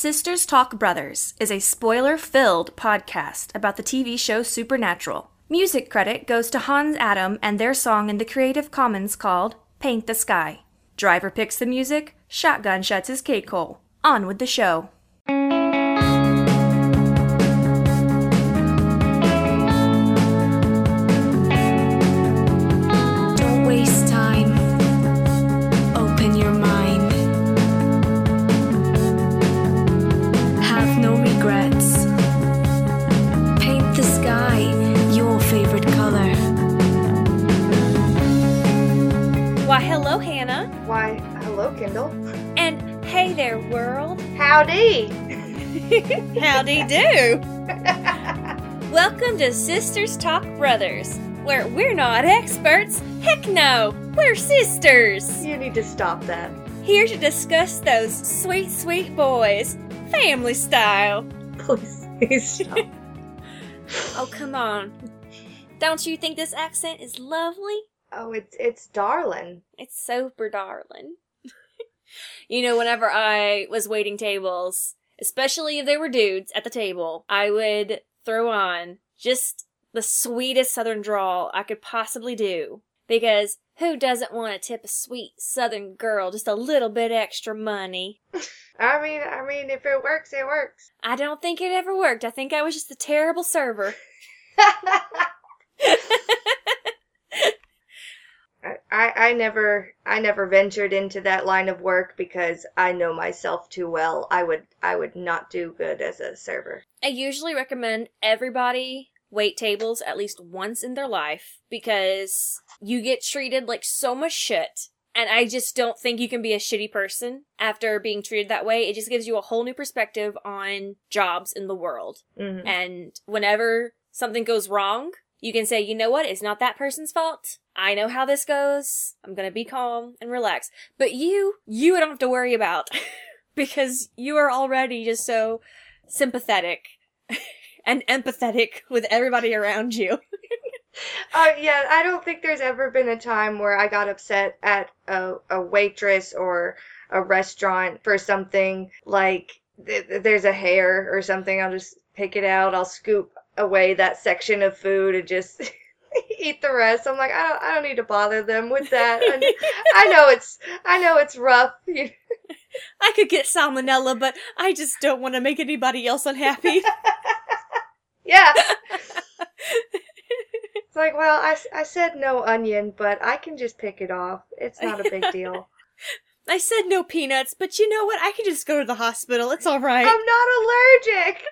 Sisters Talk Brothers is a spoiler filled podcast about the TV show Supernatural. Music credit goes to Hans Adam and their song in the Creative Commons called Paint the Sky. Driver picks the music, Shotgun shuts his cake hole. On with the show. Howdy! Howdy do. Welcome to Sisters Talk Brothers, where we're not experts. Heck no, we're sisters. You need to stop that. Here to discuss those sweet, sweet boys, family style. Please, please stop. Oh, come on. Don't you think this accent is lovely? oh, it's it's darling. It's super darling. You know, whenever I was waiting tables, especially if there were dudes at the table, I would throw on just the sweetest southern drawl I could possibly do. Because who doesn't want to tip a sweet southern girl just a little bit extra money? I mean, I mean, if it works, it works. I don't think it ever worked. I think I was just a terrible server. I, I never I never ventured into that line of work because I know myself too well. I would I would not do good as a server. I usually recommend everybody wait tables at least once in their life because you get treated like so much shit. And I just don't think you can be a shitty person after being treated that way. It just gives you a whole new perspective on jobs in the world. Mhm. And whenever something goes wrong, you can say, you know what? It's not that person's fault. I know how this goes. I'm gonna be calm and relax. But you, you don't have to worry about because you are already just so sympathetic and empathetic with everybody around you. Uh, yeah, I don't think there's ever been a time where I got upset at a, a waitress or a restaurant for something like th- there's a hair or something. I'll just pick it out. I'll scoop away that section of food and just eat the rest. I'm like, I don't, I don't need to bother them with that. I, I know it's, I know it's rough. I could get salmonella, but I just don't want to make anybody else unhappy. yeah. It's like, well, I, I said no onion, but I can just pick it off. It's not a big deal. I said no peanuts, but you know what? I can just go to the hospital. It's alright. I'm not allergic.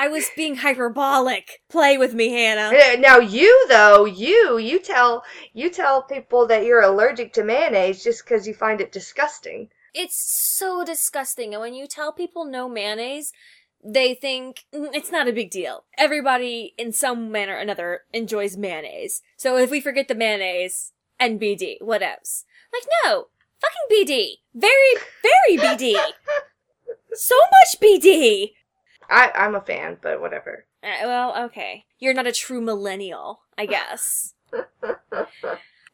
I was being hyperbolic. Play with me, Hannah. Eh, Now you though, you you tell you tell people that you're allergic to mayonnaise just because you find it disgusting. It's so disgusting. And when you tell people no mayonnaise, they think "Mm, it's not a big deal. Everybody, in some manner or another, enjoys mayonnaise. So if we forget the mayonnaise and BD, what else? Like, no! Fucking BD! Very, very BD! So much BD! I I'm a fan, but whatever. Uh, well, okay. You're not a true millennial, I guess.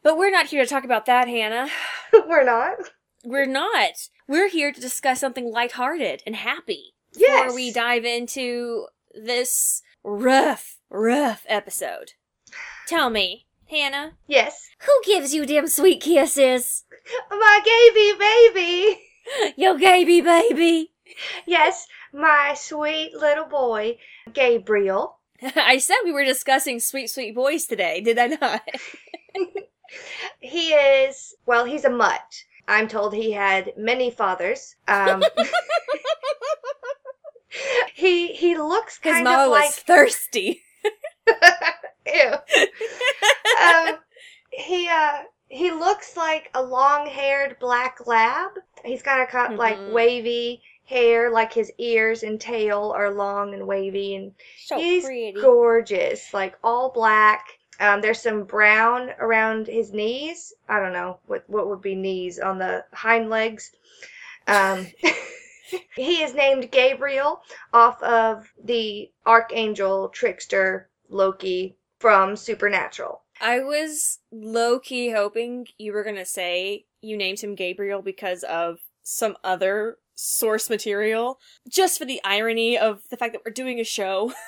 but we're not here to talk about that, Hannah. We're not. We're not. We're here to discuss something lighthearted and happy. Before we dive into this rough, rough episode. Tell me, Hannah, Yes. who gives you them sweet kisses? My Gaby baby. Your Gaby baby. Yes, my sweet little boy, Gabriel. I said we were discussing sweet, sweet boys today, did I not? He is well, he's a mutt. I'm told he had many fathers. Um, he he looks His kind mama of was like thirsty. Ew. um, he uh he looks like a long-haired black lab. He's kind of got like Mhm. wavy hair, like his ears and tail are long and wavy, and So he's pretty. gorgeous, like all black. Um, there's some brown around his knees. I don't know what what would be knees on the hind legs. Um, he is named Gabriel off of the archangel trickster Loki from Supernatural. I was low key hoping you were gonna say you named him Gabriel because of some other source material just for the irony of the fact that we're doing a show.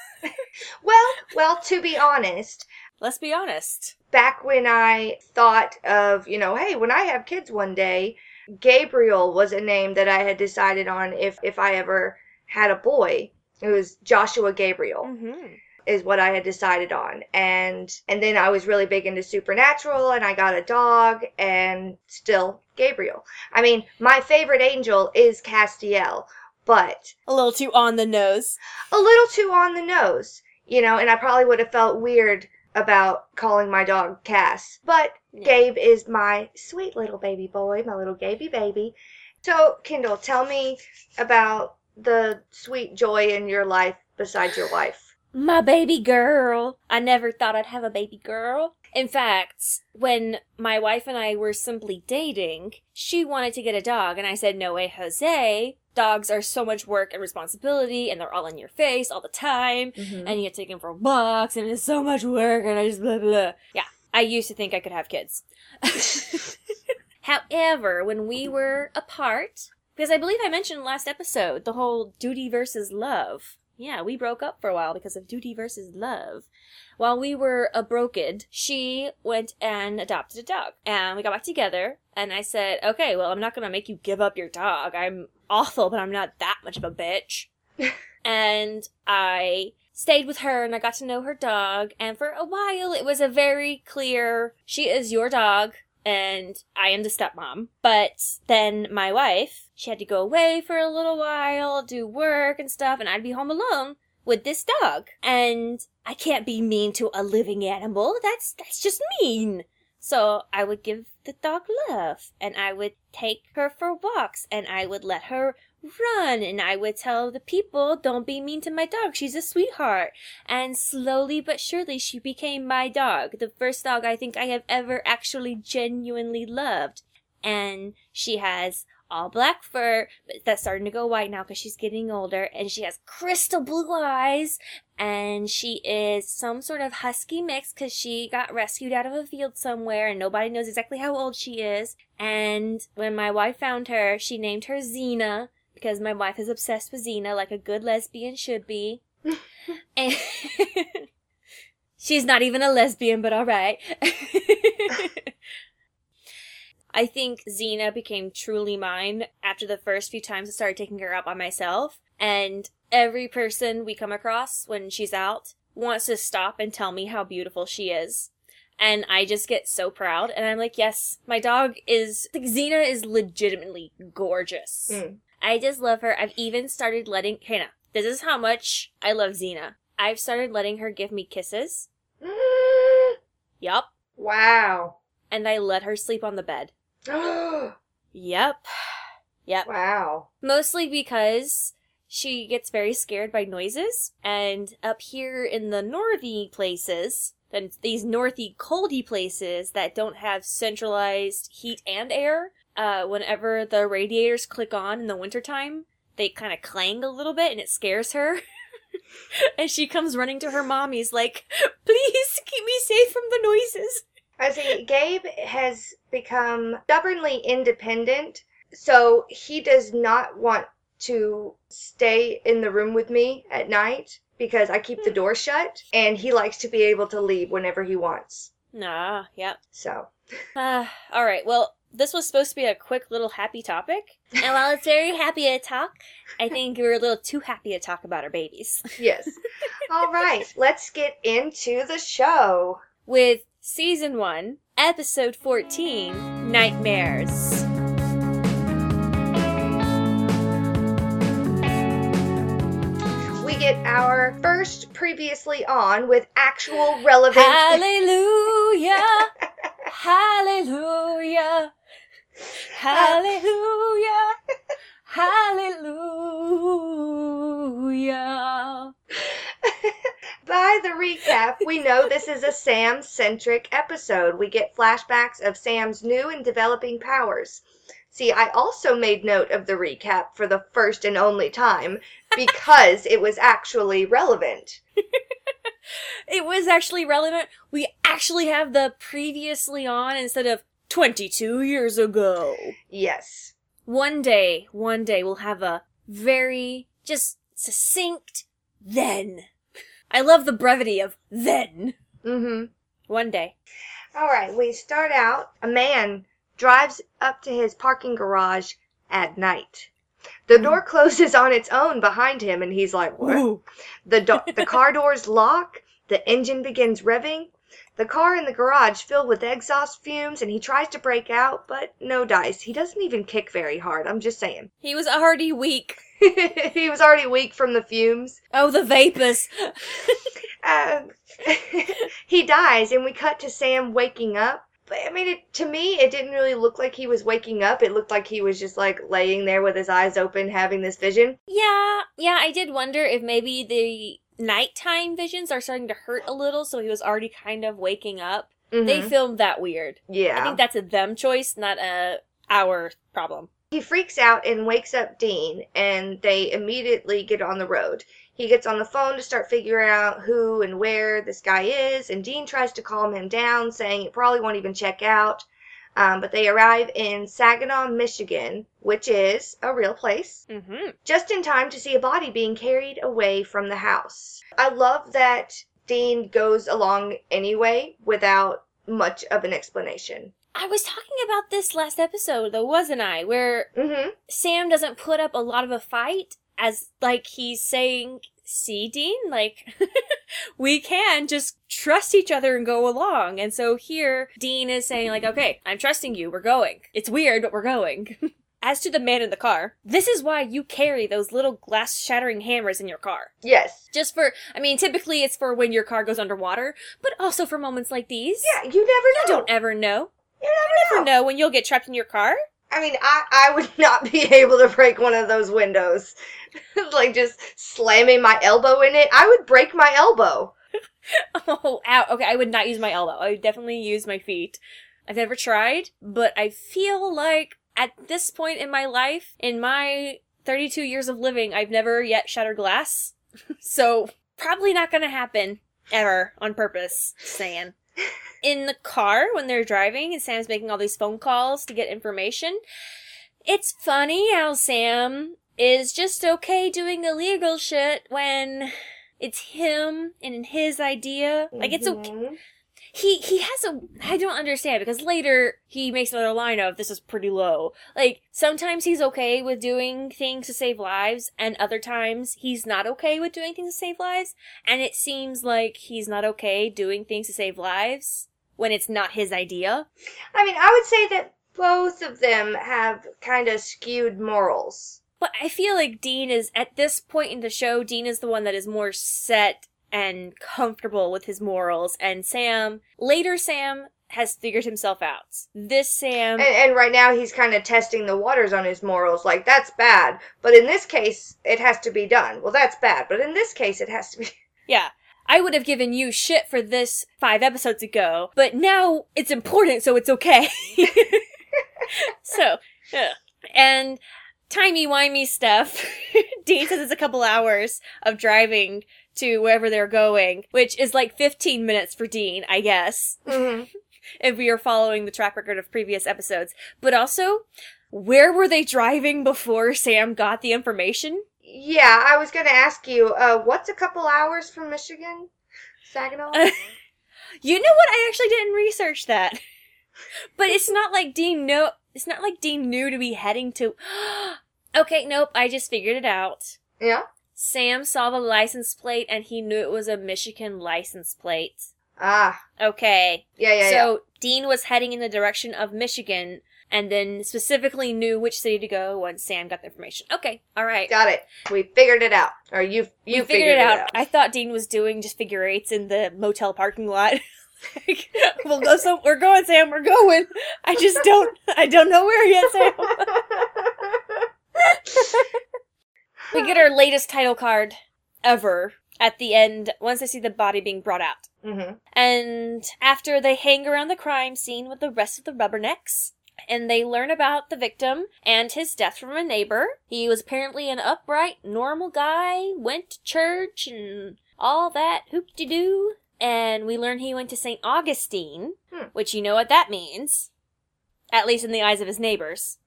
Well, well, to be honest, Let's be honest. back when I thought of, you know, hey, when I have kids one day, Gabriel was a name that I had decided on if if I ever had a boy. It was Joshua Gabriel Mm-hmm. is what I had decided on. And and then I was really big into supernatural and I got a dog and still Gabriel. I mean, my favorite angel is Castiel, but A little too on the nose. a little too on the nose, you know, and I probably would have felt weird about calling my dog Cass. But Yeah. Gabe is my sweet little baby boy, my little Gaby baby. So, Kendall, tell me about the sweet joy in your life besides your wife. My baby girl. I never thought I'd have a baby girl. In fact, when my wife and I were simply dating, she wanted to get a dog, and I said, No way, Jose. Dogs are so much work and responsibility, and they're all in your face all the time, mm-hmm. and you have to take them for walks, and it's so much work, and I just blah blah. Yeah, I used to think I could have kids. However, when we were apart, because I believe I mentioned last episode the whole duty versus love. Yeah, we broke up for a while because of duty versus love. While we were a broken, she went and adopted a dog. And we got back together, and I said, okay, well, I'm not gonna make you give up your dog. I'm awful, but I'm not that much of a bitch. and I stayed with her and I got to know her dog, and for a while it was a very clear she is your dog and I am the stepmom. But then my wife, she had to go away for a little while, do work and stuff, and I'd be home alone with this dog. And I can't be mean to a living animal. That's that's just mean. So I would give the dog love and I would take her for walks and I would let her run and I would tell the people, don't be mean to my dog. She's a sweetheart. And slowly but surely she became my dog. The first dog I think I have ever actually genuinely loved. And she has all black fur, but that's starting to go white now because she's getting older. And she has crystal blue eyes. And she is some sort of husky mix because she got rescued out of a field somewhere and nobody knows exactly how old she is. And when my wife found her, she named her Xena because my wife is obsessed with Xena like a good lesbian should be. and she's not even a lesbian, but alright. I think Xena became truly mine after the first few times I started taking her out by myself. And every person we come across when she's out wants to stop and tell me how beautiful she is. And I just get so proud. And I'm like, yes, my dog is, like, Xena is legitimately gorgeous. Mm. I just love her. I've even started letting, Hannah, this is how much I love Xena. I've started letting her give me kisses. Yup. wow. And I let her sleep on the bed. Yep. Yep. wow. Mostly because she gets very scared by noises. And up here in the northy places, then these northy coldy places that don't have centralized heat and air, uh, whenever the radiators click on in the wintertime, they kind of clang a little bit and it scares her. and she comes running to her mommy's like, please keep me safe from the noises. I see. Gabe has become stubbornly independent, so he does not want to stay in the room with me at night because I keep the door shut, and he likes to be able to leave whenever he wants. Nah, yep. So, Uh, all right. Well, this was supposed to be a quick little happy topic, and while it's very happy to talk, I think we were a little too happy to talk about our babies. yes. All right, let's get into the show. With season one, episode fourteen, nightmares. We get our first previously on with actual relevant. Hallelujah! Hallelujah! Hallelujah! Hallelujah! By the recap, we know this is a Sam centric episode. We get flashbacks of Sam's new and developing powers. See, I also made note of the recap for the first and only time because it was actually relevant. It was actually relevant. We actually have the previously on instead of 22 years ago. Yes. One day, one day we'll have a very just succinct then. I love the brevity of then. Mm-hmm. One day. All right, we start out. A man drives up to his parking garage at night. The door closes on its own behind him, and he's like, "What?" Ooh. The do- the car doors lock. The engine begins revving. The car in the garage filled with exhaust fumes, and he tries to break out, but no dice. He doesn't even kick very hard. I'm just saying. He was already weak. he was already weak from the fumes. Oh, the vapors. Um, he dies, and we cut to Sam waking up. But I mean, it, to me, it didn't really look like he was waking up. It looked like he was just like laying there with his eyes open, having this vision. yeah, yeah, I did wonder if maybe the nighttime visions are starting to hurt a little, so he was already kind of waking up. They Mhm. filmed that weird. yeah. I think that's a them choice, not a our problem. He freaks out and wakes up Dean, and they immediately get on the road. He gets on the phone to start figuring out who and where this guy is, and Dean tries to calm him down, saying it probably won't even check out. Um, but they arrive in Saginaw, Michigan, which is a real place, Mm-hmm. just in time to see a body being carried away from the house. I love that Dean goes along anyway without much of an explanation. I was talking about this last episode, though, wasn't I? Where Mm-hmm. Sam doesn't put up a lot of a fight as like he's saying, see Dean, like we can just trust each other and go along. And so here Dean is saying like, okay, I'm trusting you. We're going. It's weird, but we're going. As to the man in the car, this is why you carry those little glass shattering hammers in your car. Yes. Just for, I mean, typically it's for when your car goes underwater, but also for moments like these. Yeah, you never know. You don't ever know. You never Never know when you'll get trapped in your car. I mean, I, I would not be able to break one of those windows. like just slamming my elbow in it. I would break my elbow. Oh, ow. Okay, I would not use my elbow. I would definitely use my feet. I've never tried, but I feel like at this point in my life, in my 32 years of living, I've never yet shattered glass. so, probably not gonna happen ever on purpose. Saying. In the car, when they're driving and Sam's making all these phone calls to get information, it's funny how Sam is just okay doing illegal shit when it's him and his idea. Like it's okay. Mm-hmm. He he has a I don't understand because later he makes another line of this is pretty low. Like sometimes he's okay with doing things to save lives and other times he's not okay with doing things to save lives and it seems like he's not okay doing things to save lives when it's not his idea. I mean, I would say that both of them have kind of skewed morals. But I feel like Dean is at this point in the show, Dean is the one that is more set and comfortable with his morals, and Sam later Sam has figured himself out. This Sam, And, and right now he's kind of testing the waters on his morals. Like, that's bad. But in this case, it has to be done. Well, that's bad. But in this case, it has to be. yeah. I would have given you shit for this five episodes ago, but now it's important, so it's okay. so, yeah. and timey-wimey stuff. Dean says it's a couple hours of driving to wherever they're going, which is like 15 minutes for Dean, I guess, Mhm. if we are following the track record of previous episodes. But also, where were they driving before Sam got the information? Yeah, I was going to ask you, uh, what's a couple hours from Michigan? Saginaw? You know what? I actually didn't research that. But it's not like Dean know it's not like Dean knew to be heading to Okay, nope, I just figured it out. yeah? Sam saw the license plate and he knew it was a Michigan license plate. Ah. Okay. Yeah, yeah, yeah. so Dean was heading in the direction of Michigan and then specifically knew which city to go once Sam got the information. Okay, all right. Got it. We figured it out. Or you you We figured it out. I thought Dean was doing just figure eights in the motel parking lot. like, we'll go some we're going, Sam, we're going. I just don't I don't know where yet, Sam. we get our latest title card ever at the end once I see the body being brought out. hmm And after they hang around the crime scene with the rest of the rubbernecks, and they learn about the victim and his death from a neighbor. He was apparently an upright, normal guy, went to church and all that hoop de doo. And we learn he went to St. Augustine, Hmm. which you know what that means. At least in the eyes of his neighbors.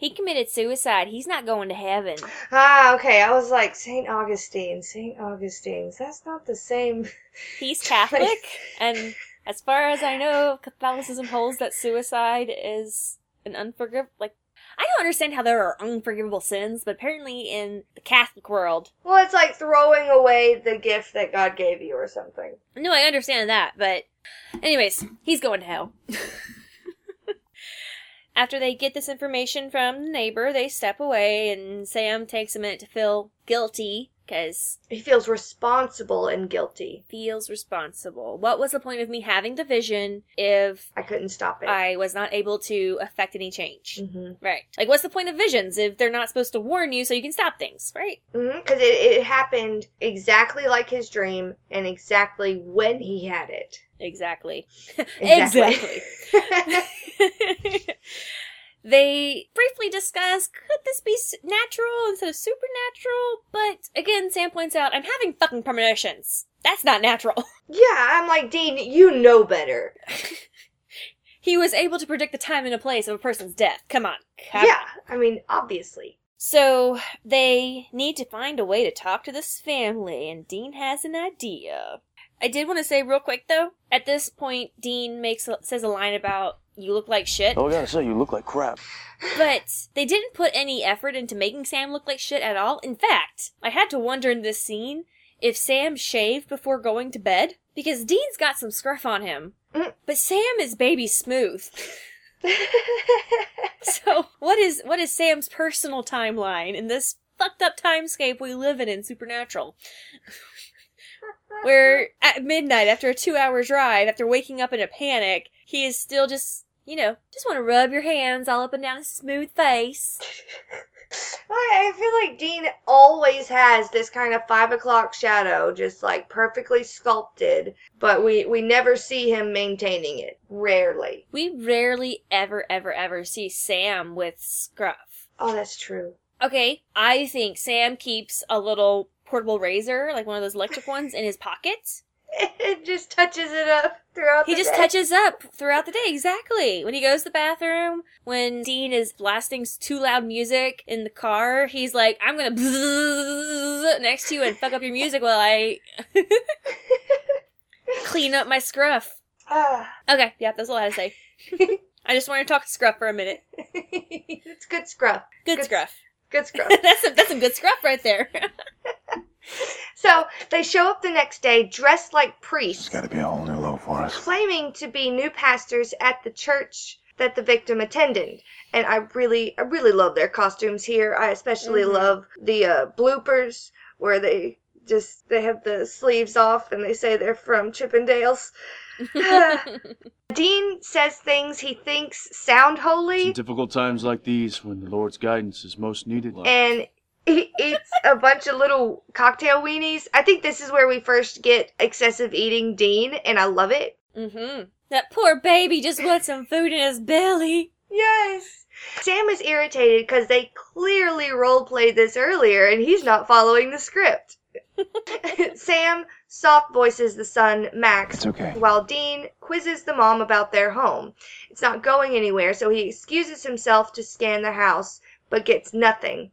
He committed suicide. He's not going to heaven. Ah, okay. I was like Saint Augustine, Saint Augustine's. That's not the same. He's Catholic, and as far as I know, Catholicism holds that suicide is an unforgiv like I don't understand how there are unforgivable sins, but apparently in the Catholic world, Well, it's like throwing away the gift that God gave you or something. no, I understand that, but anyways, he's going to hell. After they get this information from the neighbor, they step away, and Sam takes a minute to feel guilty because He feels responsible and guilty. feels responsible. What was the point of me having the vision if I couldn't stop it. I was not able to affect any change? hmm Right. Like, what's the point of visions if they're not supposed to warn you so you can stop things, right? Because it, it happened exactly like his dream and exactly when he had it. Exactly. Exactly. they briefly discuss could this be natural instead of supernatural? But again, Sam points out, I'm having fucking premonitions. That's not natural. Yeah, I'm like, Dean, you know better. he was able to predict the time and a place of a person's death. Come on. Come yeah, I mean, obviously. So they need to find a way to talk to this family, and Dean has an idea. I did want to say real quick though. At this point, Dean makes says a line about "you look like shit," Oh, I gotta say, you look like crap. but they didn't put any effort into making Sam look like shit at all. In fact, I had to wonder in this scene if Sam shaved before going to bed because Dean's got some scruff on him, Mm. but Sam is baby smooth. So what is what is Sam's personal timeline in this fucked up timescape we live in in Supernatural? Where at midnight, after a two hour drive, after waking up in a panic, he is still just you know, just want to rub your hands all up and down his smooth face. I I feel like Dean always has this kind of five o'clock shadow, just like perfectly sculpted, but we we never see him maintaining it. Rarely. We rarely ever, ever, ever see Sam with scruff. Oh, that's true. Okay, I think Sam keeps a little portable razor, like one of those electric ones, in his pocket. It just touches it up throughout. He the just day. touches up throughout the day, exactly. When he goes to the bathroom, when Dean is blasting too loud music in the car, he's like, I'm gonna bzzz next to you and fuck up your music while I clean up my scruff. Ah, Okay, yeah, that's all I had to say. I just wanted to talk scruff for a minute. it's good scruff. Good, Good scruff. Good scruff. that's some, that's some good scruff right there. so they show up the next day dressed like priests. It's gotta be a whole new low for us. claiming to be new pastors at the church that the victim attended. And I really, I really love their costumes here. I especially Mhm. love the uh, bloopers where they just they have the sleeves off and they say they're from Chippendales. Dean says things he thinks sound It's holy, in difficult times like these when the Lord's guidance is most needed. and he eats a bunch of little cocktail weenies. I think this is where we first get excessive eating Dean, and I love it. mm-hmm. That poor baby just wants some food in his belly. Yes. Sam is irritated because they clearly role played this earlier and he's not following the script. Sam soft voices the son, Max, okay. while Dean quizzes the mom about their home. It's not going anywhere, so he excuses himself to scan the house, but gets nothing.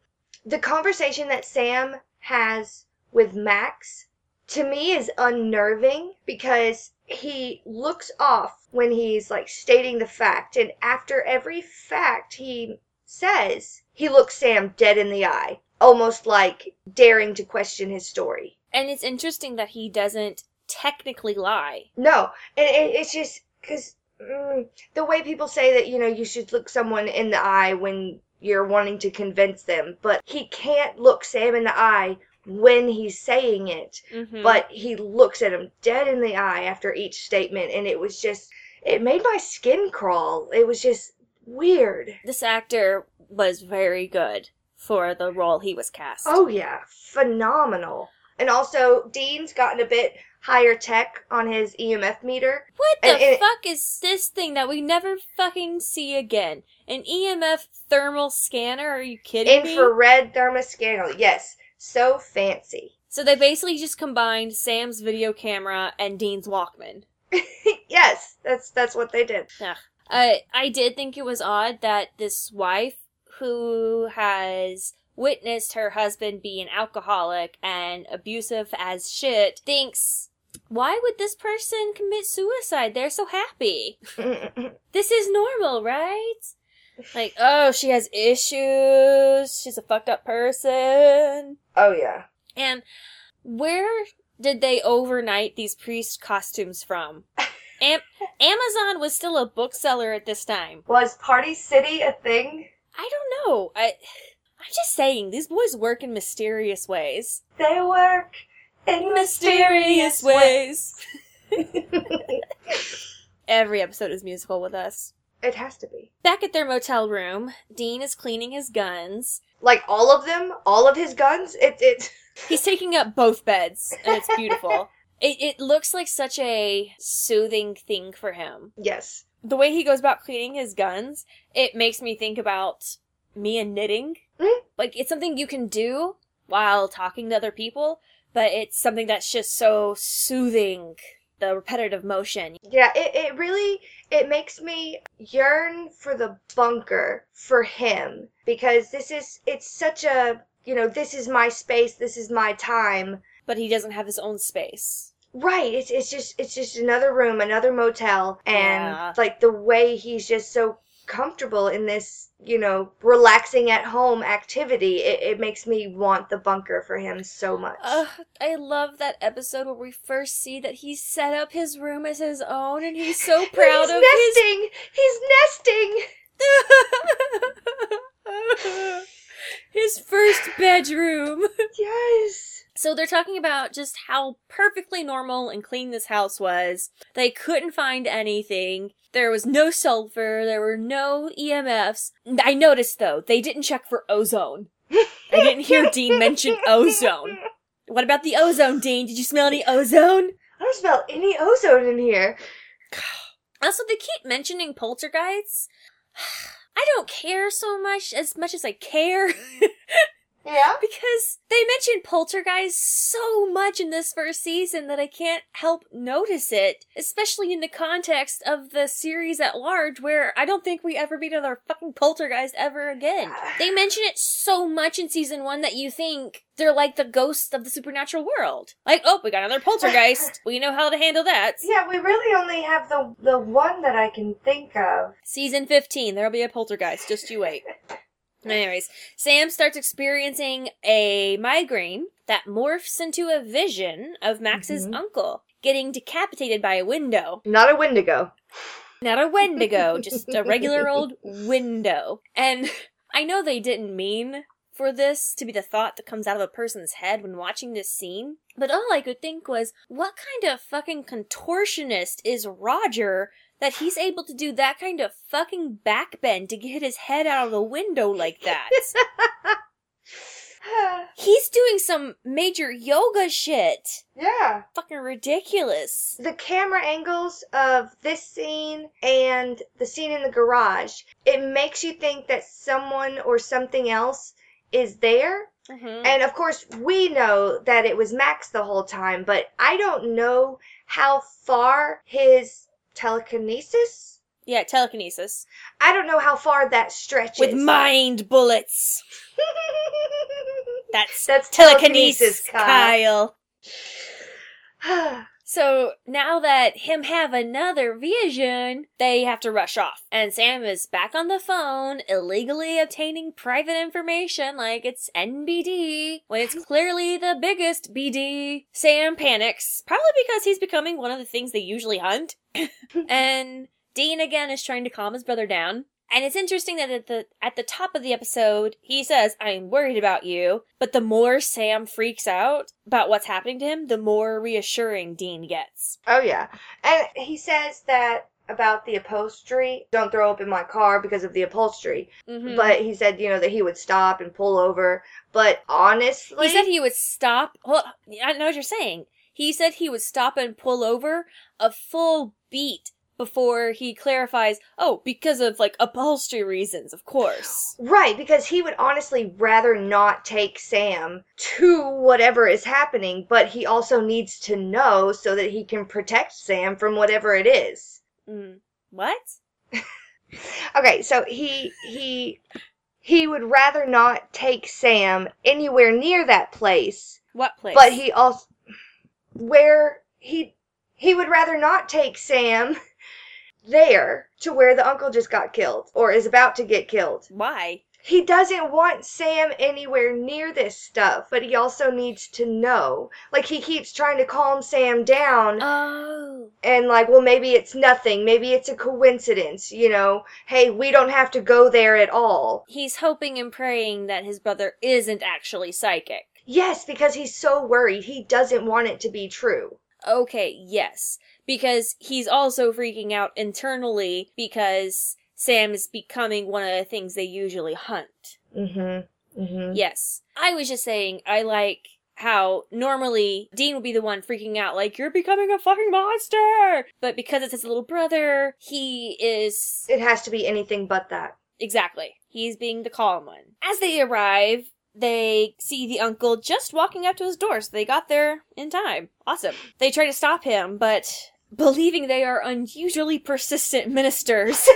The conversation that Sam has with Max to me is unnerving because he looks off when he's like stating the fact, and after every fact he says, he looks Sam dead in the eye, almost like daring to question his story. And it's interesting that he doesn't technically lie. No, and it's just because mm, the way people say that you know you should look someone in the eye when you're wanting to convince them, but he can't look Sam in the eye when he's saying it, Mm-hmm. but he looks at him dead in the eye after each statement, and it was just it made my skin crawl. It was just weird. this actor was very good for the role he was cast. Oh yeah, phenomenal. And also, Dean's gotten a bit higher tech on his EMF meter. What the and- and- fuck is this thing that we never fucking see again? An EMF thermal scanner? Are you kidding me? Infrared thermoscanner. Yes, so fancy. So they basically just combined Sam's video camera and Dean's Walkman. yes, that's that's what they did. Yeah. I uh, I did think it was odd that this wife, who has witnessed her husband be an alcoholic and abusive as shit, thinks, why would this person commit suicide? They're so happy. This is normal, right? Like, oh, she has issues. She's a fucked up person. oh yeah. And where did they overnight these priest costumes from? Am- Amazon was still a bookseller at this time. Was Party City a thing? I don't know. I I'm just saying these boys work in mysterious ways. They work in mysterious ways. Every episode is musical with us. It has to be. Back at their motel room, Dean is cleaning his guns. Like all of them, all of his guns. It it. He's taking up both beds, and it's beautiful. it it looks like such a soothing thing for him. Yes. the way he goes about cleaning his guns, it makes me think about me and knitting. Mhm. Like it's something you can do while talking to other people, but it's something that's just so soothing. The repetitive motion. Yeah, it, it really it makes me yearn for the bunker for him because this is it's such a you know this is my space this is my time But he doesn't have his own space. right it's it's just it's just another room another motel and Yeah. like the way he's just so comfortable in this you know relaxing at home activity. It, it makes me want the bunker for him so much. Ugh, I love that episode where we first see that he set up his room as his own and he's so proud he's of nesting! He's nesting! His his first bedroom. yes So they're talking about just how perfectly normal and clean this house was. They couldn't find anything. There was no sulfur. There were no EMFs. I noticed though, they didn't check for ozone. I didn't hear Dean mention ozone. What about the ozone, Dean? Did you smell any ozone? I don't smell any ozone in here. Also, they keep mentioning poltergeists. I don't care so much as much as I care. Yeah? Because they mentioned poltergeist so much in this first season that I can't help notice it, especially in the context of the series at large, where I don't think we ever meet another fucking poltergeist ever again. They mention it so much in season one that you think they're like the ghosts of the supernatural world. Like, oh, we got another poltergeist. we know how to handle that. Yeah, we really only have the the one that I can think of. Season 15, there'll be a poltergeist. Just you wait. Anyways, Sam starts experiencing a migraine that morphs into a vision of Max's Mhm. uncle getting decapitated by a window. Not a Wendigo. Not a Wendigo, just a regular old window. And I know they didn't mean for this to be the thought that comes out of a person's head when watching this scene, but all I could think was, what kind of fucking contortionist is Roger that he's able to do that kind of fucking backbend to get his head out of the window like that? he's doing some major yoga shit. yeah. Fucking ridiculous. The camera angles of this scene and the scene in the garage, it makes you think that someone or something else is there. Mhm. And of course, we know that it was Max the whole time, but I don't know how far his telekinesis. Yeah, telekinesis. I don't know how far that stretches. With mind bullets. That's, That's telekinesis, telekinesis, Kyle. Kyle. So now that him have another vision, they have to rush off. And Sam is back on the phone, illegally obtaining private information like it's NBD, when it's clearly the biggest BD. Sam panics, probably because he's becoming one of the things they usually hunt. and Dean again is trying to calm his brother down. And it's interesting that at the at the top of the episode, he says, "I'm worried about you." But the more Sam freaks out about what's happening to him, the more reassuring Dean gets. Oh yeah, and he says that about the upholstery. Don't throw up in my car because of the upholstery. Mhm. But he said, you know, that he would stop and pull over. But honestly, he said he would stop. Well, I know what you're saying. He said he would stop and pull over a full beat before he clarifies. Oh, because of like upholstery reasons, of course. right because he would honestly rather not take Sam to whatever is happening, but he also needs to know so that he can protect Sam from whatever it is. Mm. What? Okay, so he he he would rather not take Sam anywhere near that place, What place? but he also where he he would rather not take Sam there to where the uncle just got killed or is about to get killed. Why? He doesn't want Sam anywhere near this stuff, but he also needs to know. Like he keeps trying to calm Sam down Oh. and like, well maybe it's nothing, maybe it's a coincidence, you know. Hey, we don't have to go there at all. He's hoping and praying that his brother isn't actually psychic. Yes, because he's so worried. He doesn't want it to be true. Okay, yes. Because he's also freaking out internally because Sam is becoming one of the things they usually hunt. Mm-hmm. Mm-hmm. Yes. I was just saying, I like how normally Dean would be the one freaking out, like, you're becoming a fucking monster! But because it's his little brother, he is. It has to be anything but that. Exactly. He's being the calm one. As they arrive, they see the uncle just walking up to his door, so they got there in time. Awesome. They try to stop him, but believing they are unusually persistent ministers,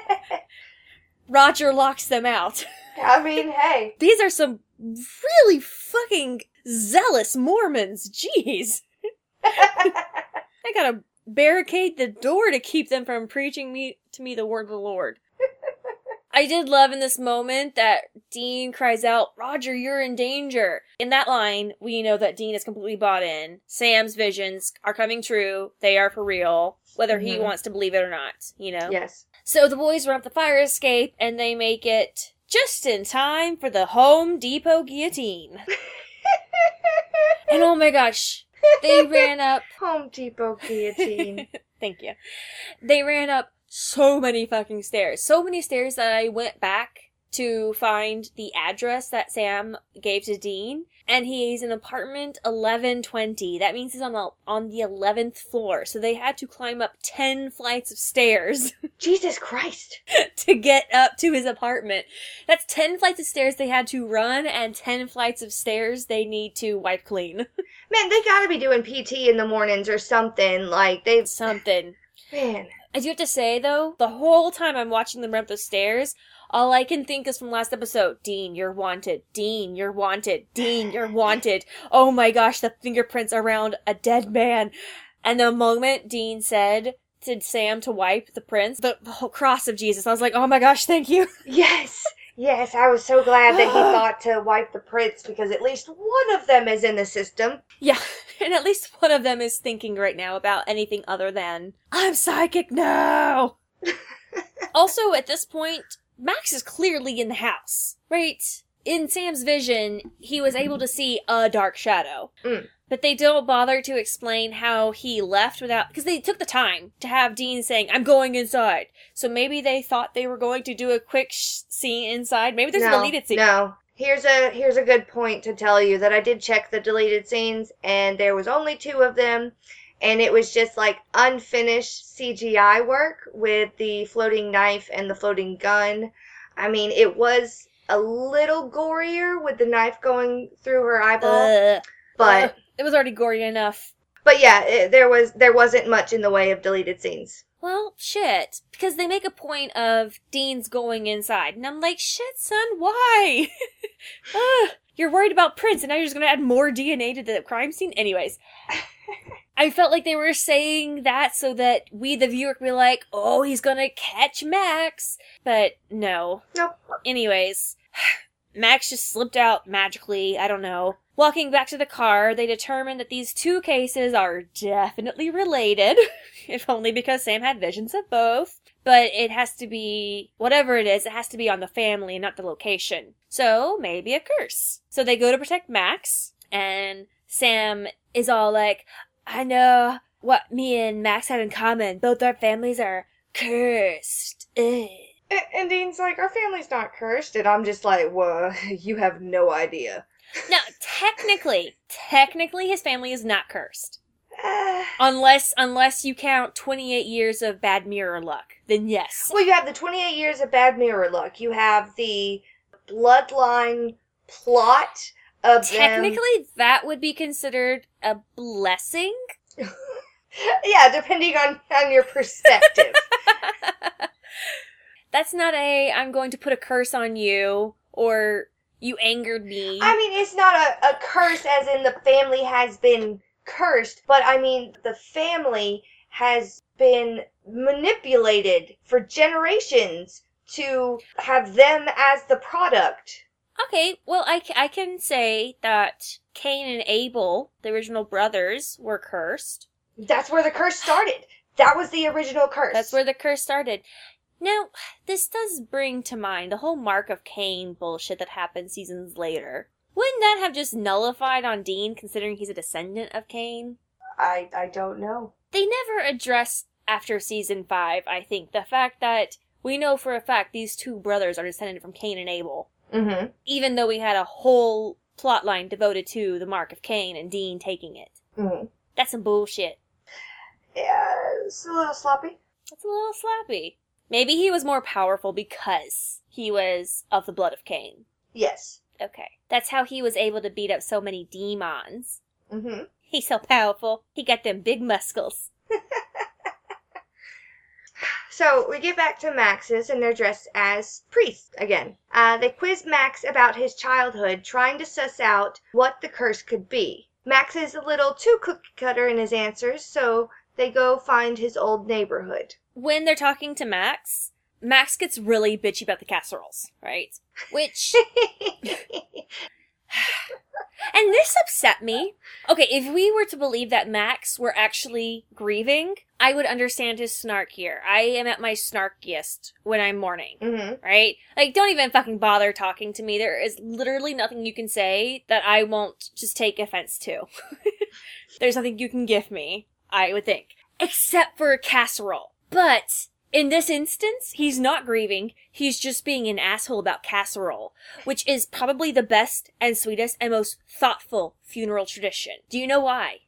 Roger locks them out. I mean, hey. These are some really fucking zealous Mormons. Jeez. I gotta barricade the door to keep them from preaching me to me the word of the Lord. I did love in this moment that Dean cries out, Roger, you're in danger. In that line, we know that Dean is completely bought in. Sam's visions are coming true. They are for real. Whether he Mhm. wants to believe it or not, you know? yes. So the boys run up the fire escape and they make it just in time for the Home Depot guillotine. and oh my gosh, they ran up. Home Depot guillotine. Thank you. They ran up so many fucking stairs. So many stairs that I went back to find the address that Sam gave to Dean. And he's in apartment 1120. That means he's on the, on the 11th floor. So they had to climb up 10 flights of stairs. Jesus Christ. to get up to his apartment. That's 10 flights of stairs they had to run and 10 flights of stairs they need to wipe clean. Man, they gotta be doing PT in the mornings or something. Like, they've. Something. Man. I do have to say though, the whole time I'm watching them run up the stairs, all I can think is from last episode, Dean, you're wanted. Dean, you're wanted. Dean, you're wanted. Oh my gosh, the fingerprints around a dead man. And the moment Dean said to Sam to wipe the prints, the whole cross of Jesus, I was like, oh my gosh, thank you. Yes. Yes, I was so glad that he thought to wipe the prints because at least one of them is in the system. Yeah, and at least one of them is thinking right now about anything other than, I'm psychic now! also, at this point, Max is clearly in the house, right? In Sam's vision, he was able to see a dark shadow. Mm. But they don't bother to explain how he left without, because they took the time to have Dean saying, I'm going inside. So maybe they thought they were going to do a quick sh- scene inside. Maybe there's a deleted scene. No. Here's a here's a good point to tell you that I did check the deleted scenes and there was only two of them and it was just like unfinished CGI work with the floating knife and the floating gun. I mean, it was a little gorier with the knife going through her eyeball, Ugh. but Ugh. it was already gory enough. but yeah, it, there was there wasn't much in the way of deleted scenes. Well, shit. Because they make a point of Dean's going inside. And I'm like, shit, son, why? Ugh, you're worried about prints, and now you're just gonna add more DNA to the crime scene? Anyways. I felt like they were saying that so that we, the viewer, could be like, oh, he's gonna catch Max. But no. Nope. Anyways, Max just slipped out magically. I don't know. Walking back to the car, they determined that these two cases are definitely related, if only because Sam had visions of both. But it has to be, whatever it is, it has to be on the family and not the location. So, maybe a curse. So they go to protect Max, and Sam is all like, I know what me and Max have in common. Both our families are cursed. Ugh. And, Dean's like, our family's not cursed, and I'm just like, well, you have no idea. No, technically, technically his family is not cursed. Unless unless you count 28 years of bad mirror luck. Then yes. well, you have the 28 years of bad mirror luck. You have the bloodline plot of them. Technically that would be considered a blessing. yeah, depending on on your perspective. That's not a I'm going to put a curse on you or you angered me. I mean, it's not a, a curse as in the family has been cursed, but I mean, the family has been manipulated for generations to have them as the product. Okay, well, I, I can say that Cain and Abel, the original brothers, were cursed. That's where the curse started. That was the original curse. That's where the curse started. Now, this does bring to mind the whole Mark of Cain bullshit that happened seasons later. Wouldn't that have just nullified on Dean, considering he's a descendant of Cain? I I don't know. They never address after season 5, I think, the fact that we know for a fact these two brothers are descended from Cain and Abel. Mm-hmm. Even though we had a whole plot line devoted to the Mark of Cain and Dean taking it. Mm-hmm. That's some bullshit. Yeah, it's a little sloppy. It's a little slappy. Maybe he was more powerful because he was of the blood of Cain. Yes. Okay. That's how he was able to beat up so many demons. Mm-hmm. He's so powerful. He got them big muscles. So we get back to Max's, and they're dressed as priests again. Uh, they quiz Max about his childhood, trying to suss out what the curse could be. Max is a little too cookie cutter in his answers, so they go find his old neighborhood. When they're talking to Max, Max gets really bitchy about the casseroles, right? Which, and this upset me. Okay, if we were to believe that Max were actually grieving, I would understand his snark here. I am at my snarkiest when I'm mourning. hmm right? Like, don't even fucking bother talking to me. There is literally nothing you can say that I won't just take offense to. There's nothing you can give me, I would think. Except for a casserole. But, in this instance, he's not grieving, he's just being an asshole about casserole, which is probably the best and sweetest and most thoughtful funeral tradition. Do you know why?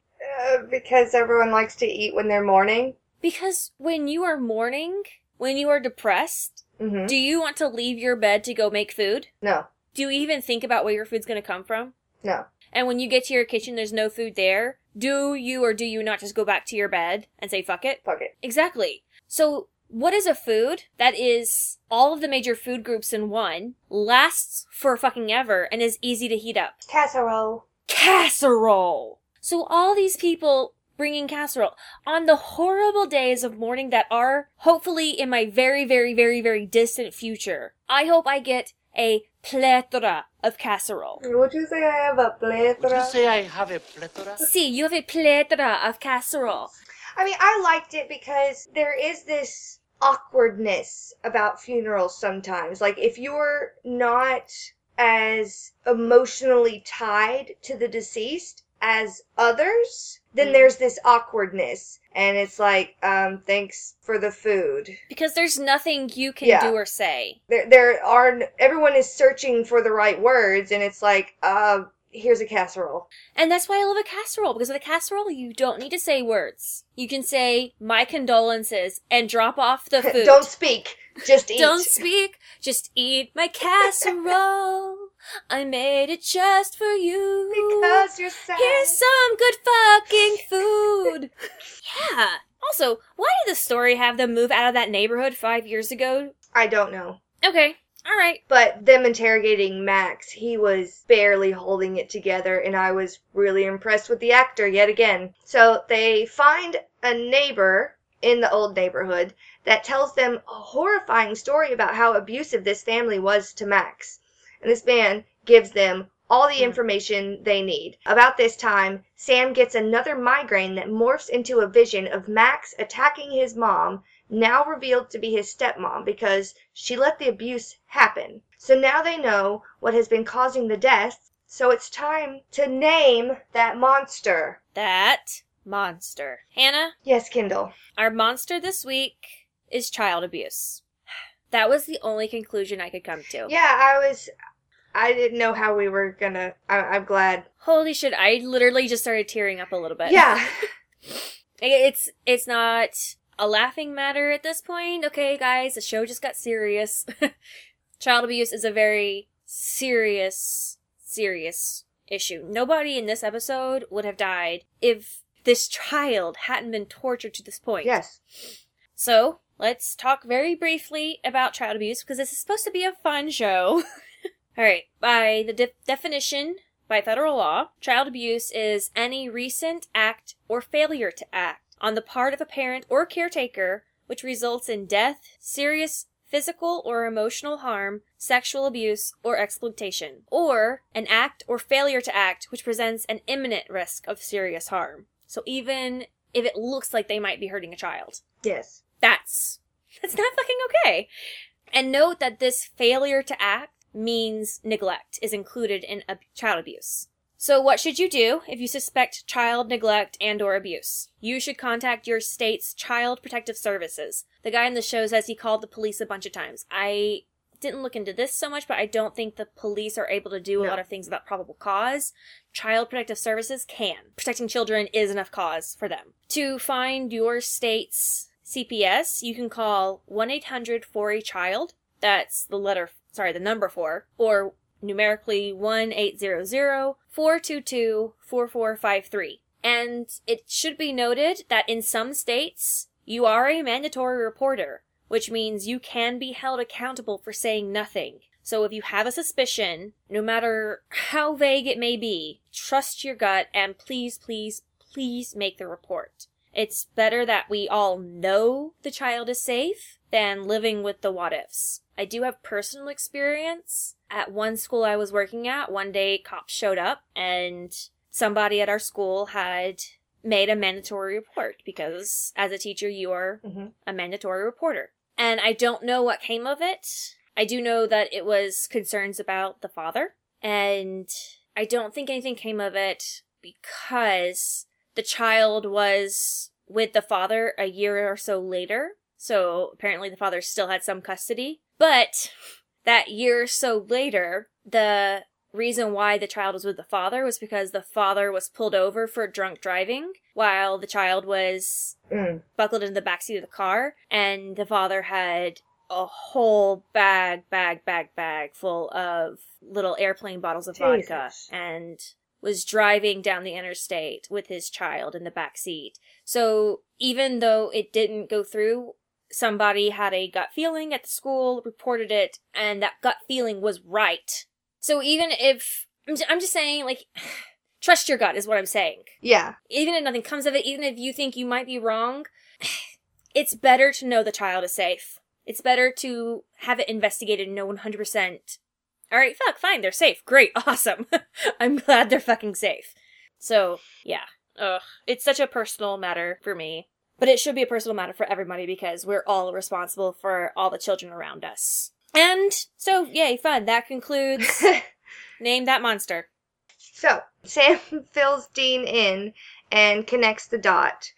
Uh, because everyone likes to eat when they're mourning. Because when you are mourning, when you are depressed, hmm do you want to leave your bed to go make food? No, Do you even think about where your food's gonna come from? no. And when you get to your kitchen, there's no food there. Do you or do you not just go back to your bed and say, fuck it? Fuck it. Exactly. So, what is a food that is all of the major food groups in one, lasts for fucking ever, and is easy to heat up? Casserole. Casserole! So, all these people bringing casserole on the horrible days of mourning that are hopefully in my very, very, very, very distant future. I hope I get a plethora of casserole. Would you say I have a plethora? Would you say I have a plethora? See, you have a plethora of casserole. I mean, I liked it because there is this awkwardness about funerals sometimes. Like, if you're not as emotionally tied to the deceased as others, then Mm. there's this awkwardness. And it's like, um, thanks for the food. Because there's nothing you can Yeah. do or say. There, there are, everyone is searching for the right words, and it's like, uh, here's a casserole. And that's why I love a casserole, because with a casserole, you don't need to say words. You can say, my condolences, and drop off the food. Don't speak, just eat. Don't speak, just eat my casserole. I made it just for you. because you're sad. Here's some good fucking food. yeah. Also, why did the story have them move out of that neighborhood five years ago? I don't know. Okay. Alright. But them interrogating Max, he was barely holding it together, and I was really impressed with the actor yet again. So they find a neighbor in the old neighborhood that tells them a horrifying story about how abusive this family was to Max. And this man gives them all the hmm. information they need. About this time, Sam gets another migraine that morphs into a vision of Max attacking his mom, now revealed to be his stepmom because she let the abuse happen. So now they know what has been causing the deaths, so it's time to name that monster. That monster. Hannah, Yes, Kindle. our monster this week is child abuse. That was the only conclusion I could come to. Yeah, I was. I didn't know how we were gonna. I, I'm glad. Holy shit, I literally just started tearing up a little bit. Yeah. It's it's not a laughing matter at this point. Okay, guys, the show just got serious. Child abuse is a very serious serious issue. Nobody in this episode would have died if this child hadn't been tortured to this point. yes. So, let's talk very briefly about child abuse because this is supposed to be a fun show. All right, by the de- definition by federal law, child abuse is any recent act or failure to act on the part of a parent or caretaker which results in death, serious physical or emotional harm, sexual abuse, or exploitation, or an act or failure to act which presents an imminent risk of serious harm. So even if it looks like they might be hurting a child, Yes. that's that's not fucking okay. And note that this failure to act means neglect is included in ab- child abuse. So what should you do if you suspect child neglect and or abuse? You should contact your state's child protective services. The guy in the show says he called the police a bunch of times. I didn't look into this so much, but I don't think the police are able to do a No. lot of things about probable cause. Child protective services can. Protecting children is enough cause for them. To find your state's CPS, you can call 1-800-4-A-CHILD. That's the letter, sorry, the number 4, or numerically 1-800-422-4453. And it should be noted that in some states, you are a mandatory reporter, which means you can be held accountable for saying nothing. So if you have a suspicion, no matter how vague it may be, trust your gut and please, please, please make the report. It's better that we all know the child is safe than living with the what ifs. I do have personal experience. At one school I was working at, one day cops showed up and somebody at our school had made a mandatory report because as a teacher you are Mhm. a mandatory reporter. And I don't know what came of it. I do know that it was concerns about the father and I don't think anything came of it because the child was with the father a year or so later. So apparently the father still had some custody. But that year or so later, the reason why the child was with the father was because the father was pulled over for drunk driving while the child was Mm. buckled into the backseat of the car and the father had a whole bag bag bag bag full of little airplane bottles of vodka and was driving down the interstate with his child in the back seat. So even though it didn't go through, somebody had a gut feeling at the school, reported it, and that gut feeling was right. So even if I'm just saying, like, trust your gut is what I'm saying Yeah. even if nothing comes of it, even if you think you might be wrong, it's better to know the child is safe. It's better to have it investigated and know 100%. Alright, fuck, fine, they're safe. Great, awesome. I'm glad they're fucking safe. So, yeah. Ugh. It's such a personal matter for me. But it should be a personal matter for everybody because we're all responsible for all the children around us. And, so, yay, fun. That concludes Name That Monster. So, Sam fills Dean in and connects the dot.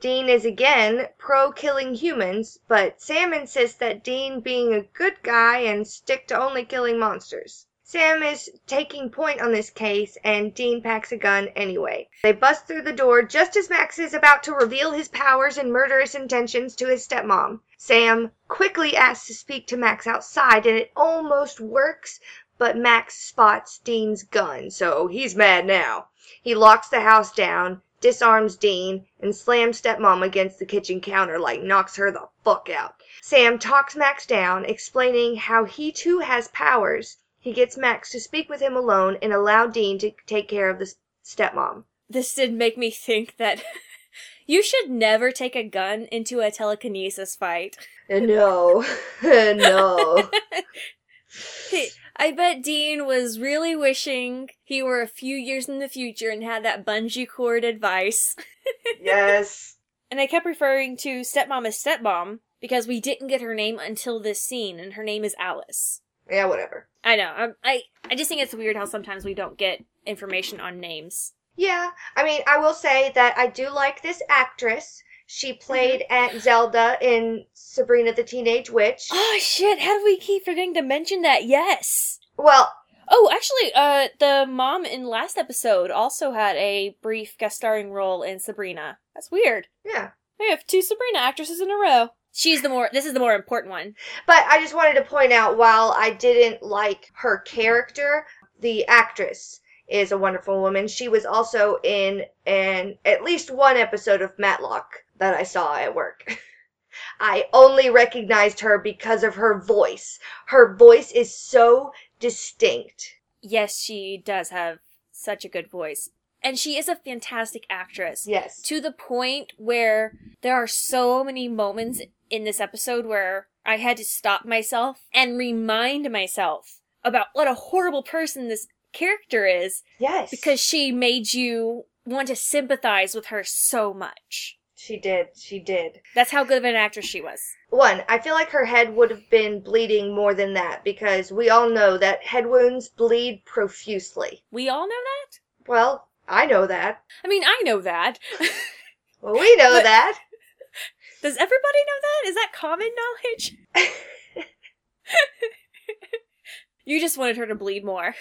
Dean is again pro killing humans, but Sam insists that Dean being a good guy and stick to only killing monsters. Sam is taking point on this case, and Dean packs a gun anyway. They bust through the door just as Max is about to reveal his powers and murderous intentions to his stepmom. Sam quickly asks to speak to Max outside, and it almost works, but Max spots Dean's gun, so he's mad now. He locks the house down, disarms Dean, and slams stepmom against the kitchen counter like knocks her the fuck out. Sam talks Max down, explaining how he too has powers. He gets Max to speak with him alone and allow Dean to take care of the stepmom. this did make me think that you should never take a gun into a telekinesis fight. Uh, no, uh, no. I bet Dean was really wishing he were a few years in the future and had that bungee cord advice. yes. And I kept referring to stepmom as stepmom because we didn't get her name until this scene, and her name is Alice. Yeah, whatever. I know. I I, I just think it's weird how sometimes we don't get information on names. Yeah, I mean, I will say that I do like this actress. She played Aunt Zelda in Sabrina the Teenage Witch. Oh shit! How do we keep forgetting to mention that? Yes. Well, Oh, actually, uh, the mom in last episode also had a brief guest starring role in Sabrina. That's weird. yeah. We have two Sabrina actresses in a row. She's the more. This is the more important one. But I just wanted to point out while I didn't like her character, the actress is a wonderful woman. She was also in an at least one episode of Matlock that I saw at work. I only recognized her because of her voice. Her voice is so distinct. Yes, she does have such a good voice. And she is a fantastic actress. Yes. To the point where there are so many moments in this episode where I had to stop myself and remind myself about what a horrible person this character is Yes. because she made you want to sympathize with her so much. she did. She did. That's how good of an actress she was. One, I feel like her head would have been bleeding more than that because we all know that head wounds bleed profusely. We all know that? Well, I know that. I mean, I know that. Well, we know But- that. Does everybody know that? Is that common knowledge? You just wanted her to bleed more.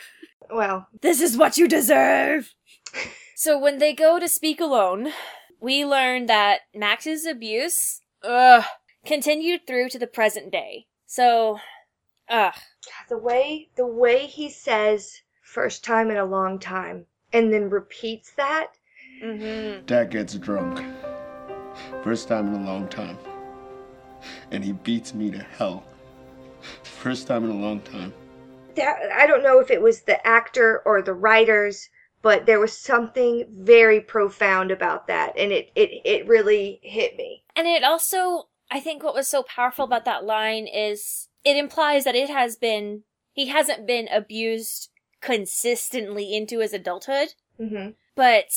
well, This is what you deserve! so when they go to speak alone, we learn that Max's abuse, ugh, continued through to the present day. So, ugh. the way the way he says first time in a long time and then repeats that Mm-hmm. Dad gets drunk. First time in a long time. And he beats me to hell. First time in a long time. that I don't know if it was the actor or the writers, but there was something very profound about that, and it it it really hit me. And it also, I think what was so powerful about that line is it implies that it has been, he hasn't been abused consistently into his adulthood, hmm but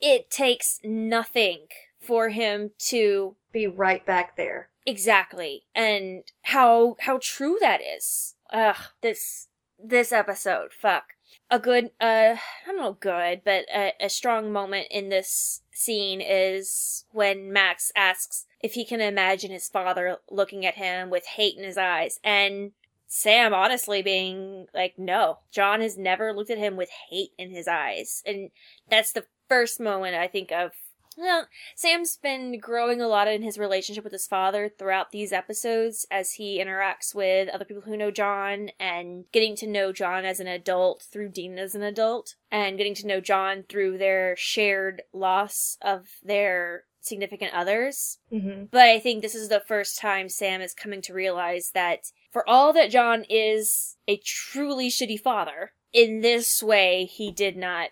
it takes nothing for him to Be right back there. exactly. And how how true that is. Ugh this this episode. Fuck. A good uh i don't know good but a, a strong moment in this scene is when max asks if he can imagine his father looking at him with hate in his eyes. And sam honestly being like no john has never looked at him with hate in his eyes. And that's the first moment i think of well, Sam's been growing a lot in his relationship with his father throughout these episodes as he interacts with other people who know John and getting to know John as an adult through Dean as an adult and getting to know John through their shared loss of their significant others. hmm But I think this is the first time Sam is coming to realize that for all that John is a truly shitty father, in this way he did not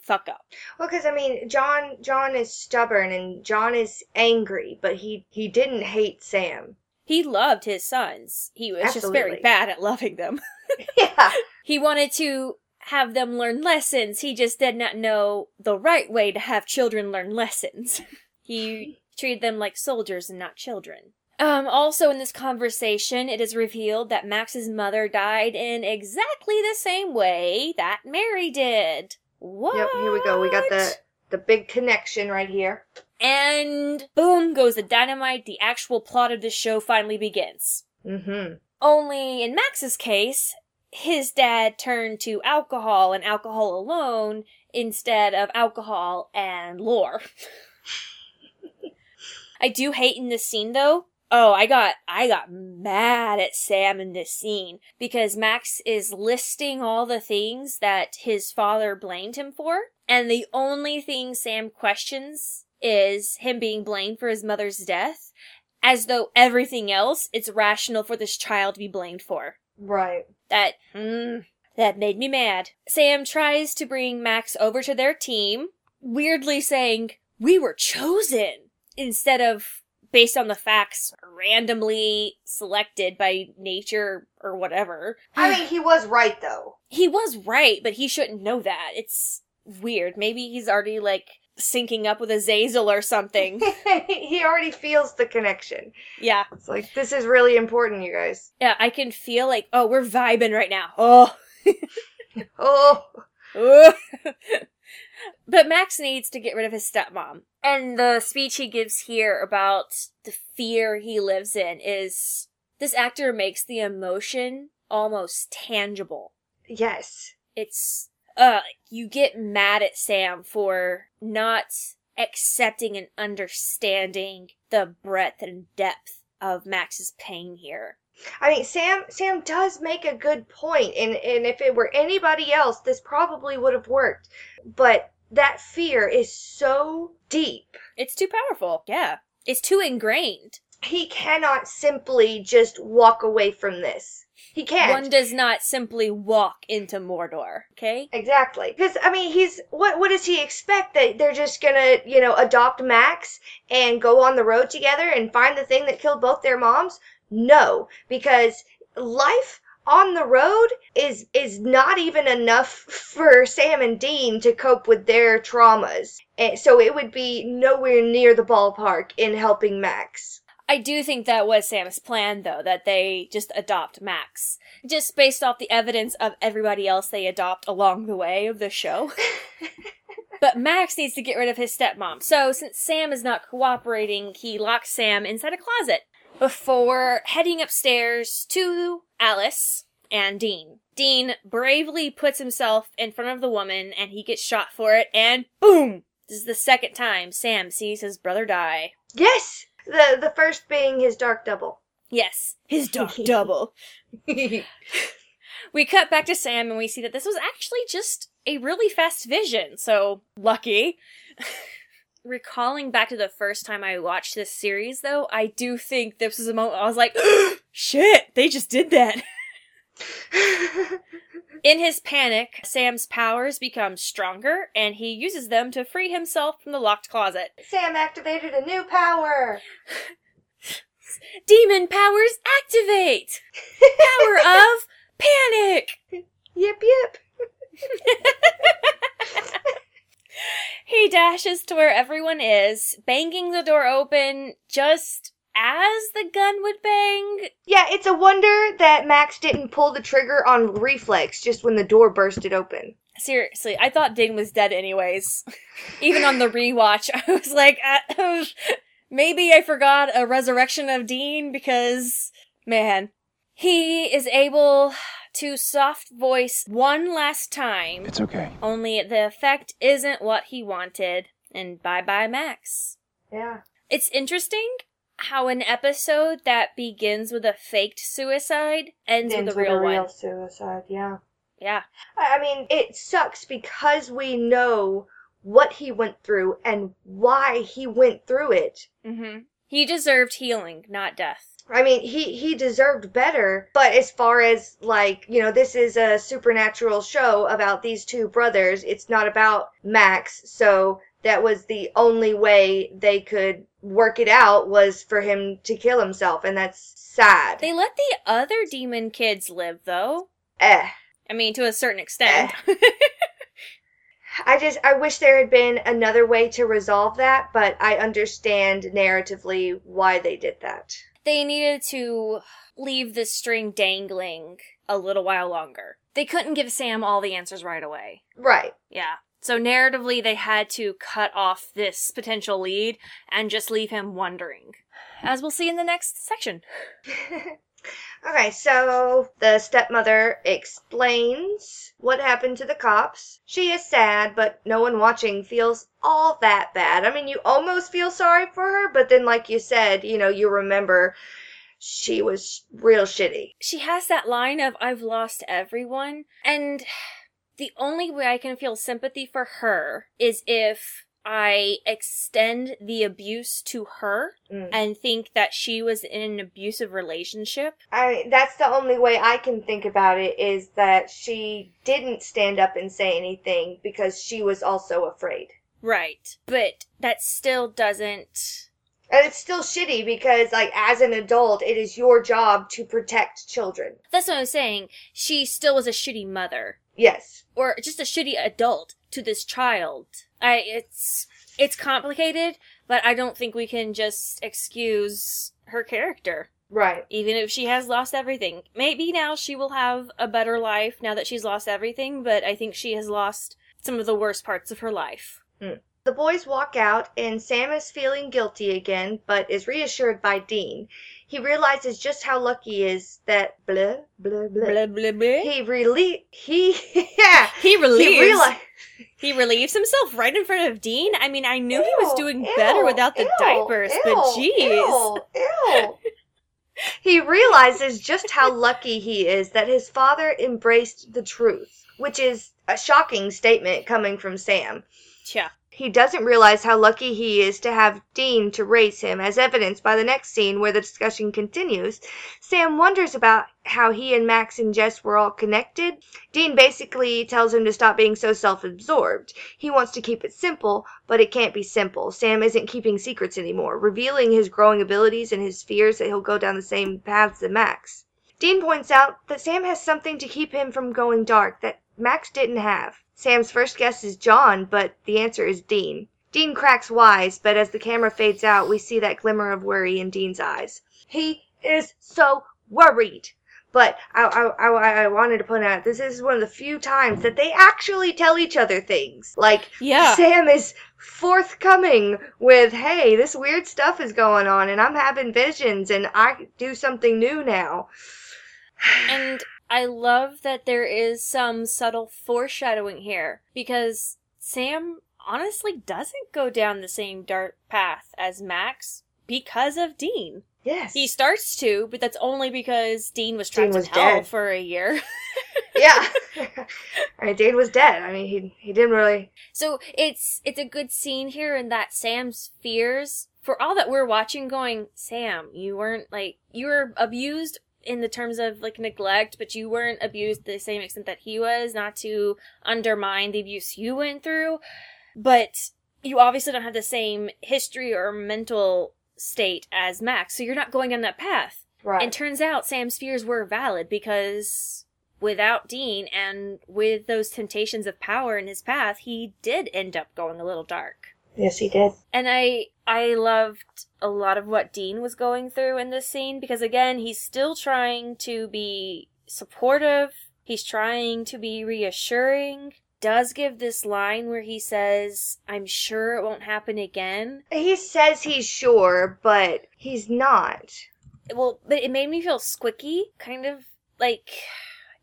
fuck up. Well, because I mean, John John is stubborn and John is angry, but he he didn't hate Sam. He loved his sons. He was just very bad at loving them. yeah. He wanted to have them learn lessons. He just did not know the right way to have children learn lessons. he treated them like soldiers and not children. Um, also in this conversation, it is revealed that Max's mother died in exactly the same way that Mary did. What? Yep. Here we go. We got the the big connection right here. And boom goes the dynamite. The actual plot of this show finally begins. Mm-hmm. Only in Max's case, his dad turned to alcohol and alcohol alone instead of alcohol and lore. I do hate in this scene though. Oh, I got I got mad at Sam in this scene because Max is listing all the things that his father blamed him for, and the only thing Sam questions is him being blamed for his mother's death, as though everything else it's rational for this child to be blamed for. Right. That, mm, that made me mad. Sam tries to bring Max over to their team, weirdly saying, We were chosen! Instead of based on the facts randomly selected by nature or whatever. I mean, he was right though. He was right, but he shouldn't know that. It's weird. Maybe he's already like syncing up with Azazel or something. he already feels the connection. yeah. It's like this is really important, you guys. Yeah, I can feel like, oh, we're vibing right now. Oh. Oh. But Max needs to get rid of his stepmom. And the speech he gives here about the fear he lives in is this actor makes the emotion almost tangible. Yes. It's uh you get mad at Sam for not accepting and understanding the breadth and depth of Max's pain here. I mean, Sam Sam does make a good point, and and if it were anybody else, this probably would have worked. But that fear is so deep. It's too powerful. Yeah. It's too ingrained. he cannot simply just walk away from this. He can't. One does not simply walk into Mordor, okay? Exactly. Because I mean, he's what? What does he expect that they're just gonna, you know, adopt Max and go on the road together and find the thing that killed both their moms? No, because life on the road is is not even enough for Sam and Dean to cope with their traumas. And so it would be nowhere near the ballpark in helping Max. I do think that was Sam's plan, though, that they just adopt Max. Just based off the evidence of everybody else they adopt along the way of the show. but Max needs to get rid of his stepmom. So, since Sam is not cooperating, he locks Sam inside a closet before heading upstairs to Alice and Dean. Dean bravely puts himself in front of the woman and he gets shot for it, and boom! This is the second time Sam sees his brother die. Yes, the the first being his dark double. Yes, his dark double. We cut back to Sam and we see that this was actually just a really fast vision, so lucky. Recalling back to the first time I watched this series, though, I do think this was a moment I was like, shit, they just did that. In his panic, Sam's powers become stronger and he uses them to free himself from the locked closet. Sam activated a new power. Demon powers activate! Power of panic! Yip yip. He dashes to where everyone is, banging the door open just as the gun would bang. Yeah, it's a wonder that Max didn't pull the trigger on reflex just when the door bursted open. Seriously, I thought Dean was dead anyways. Even on the rewatch, I was like, uh, maybe I forgot a resurrection of Dean because, man, he is able to soft voice one last time. It's okay. Only the effect isn't what he wanted. And bye bye, Max. Yeah. It's interesting how an episode that begins with a faked suicide ends, Ends with a real one. real suicide, yeah. Yeah. I I mean, it sucks because we know what he went through and why he went through it. hmm He deserved healing, not death. I mean, he he deserved better, but as far as like, you know, this is a supernatural show about these two brothers. It's not about Max, so that was the only way they could work it out was for him to kill himself, and that's sad. They let the other demon kids live, though. eh. I mean, to a certain extent. I just I wish there had been another way to resolve that, but I understand narratively why they did that. They needed to leave the string dangling a little while longer. They couldn't give Sam all the answers right away. Right. Yeah. So narratively, they had to cut off this potential lead and just leave him wondering. As we'll see in the next section. Okay, so the stepmother explains what happened to the cops. She is sad, but no one watching feels all that bad. I mean, you almost feel sorry for her, but then, like you said, you know, you remember she was real shitty. She has that line of, I've lost everyone. And the only way I can feel sympathy for her is if I extend the abuse to her Mm. and think that she was in an abusive relationship. I that's the only way I can think about it is that she didn't stand up and say anything because she was also afraid. Right. But that still doesn't. And it's still shitty because like as an adult, it is your job to protect children. That's what I'm saying. She still was a shitty mother. Yes. Or just a shitty adult to this child. I, it's, it's complicated, but I don't think we can just excuse her character. Right. Even if she has lost everything. Maybe now she will have a better life now that she's lost everything, but I think she has lost some of the worst parts of her life. Hmm. The boys walk out, and Sam is feeling guilty again, but is reassured by Dean. He realizes just how lucky he is that blah blah blah. Blah, blah, blah. He really he yeah He relieves. he realized He relieves himself right in front of Dean. I mean, I knew he was doing better without the Ew, diapers, but ew, jeez. ew, ew. he realizes just how lucky he is that his father embraced the truth. which is a shocking statement coming from Sam. Yeah. He doesn't realize how lucky he is to have Dean to raise him, as evidenced by the next scene where the discussion continues. Sam wonders about how he and Max and Jess were all connected. Dean basically tells him to stop being so self absorbed. He wants to keep it simple, but it can't be simple. Sam isn't keeping secrets anymore, revealing his growing abilities and his fears that he'll go down the same paths as Max. Dean points out that Sam has something to keep him from going dark that Max didn't have. Sam's first guess is John, but the answer is Dean. Dean cracks wise, but as the camera fades out, we see that glimmer of worry in Dean's eyes. He is so worried. But I, I, I, I wanted to point out this is one of the few times that they actually tell each other things. Like, Yeah. Sam is forthcoming with, hey, this weird stuff is going on, and I'm having visions, and I do something new now. And I love that there is some subtle foreshadowing here because Sam honestly doesn't go down the same dark path as Max because of Dean. Yes. He starts to, but that's only because Dean was Dean was in hell dead. for a year. yeah. I mean, Dean was dead. I mean, he he didn't really. So it's it's a good scene here in that Sam's fears for all that we're watching going, Sam, you weren't like you were abused in the terms of like neglect, but you weren't abused to the same extent that he was, not to undermine the abuse you went through. But you obviously don't have the same history or mental state as Max, so you're not going down that path. Right. And turns out Sam's fears were valid because without Dean and with those temptations of power in his path, he did end up going a little dark. yes, he did. And I I loved a lot of what Dean was going through in this scene because again, he's still trying to be supportive. He's trying to be reassuring. Does give this line where he says, "I'm sure it won't happen again." He says he's sure, but he's not. well, but it made me feel squicky, kind of like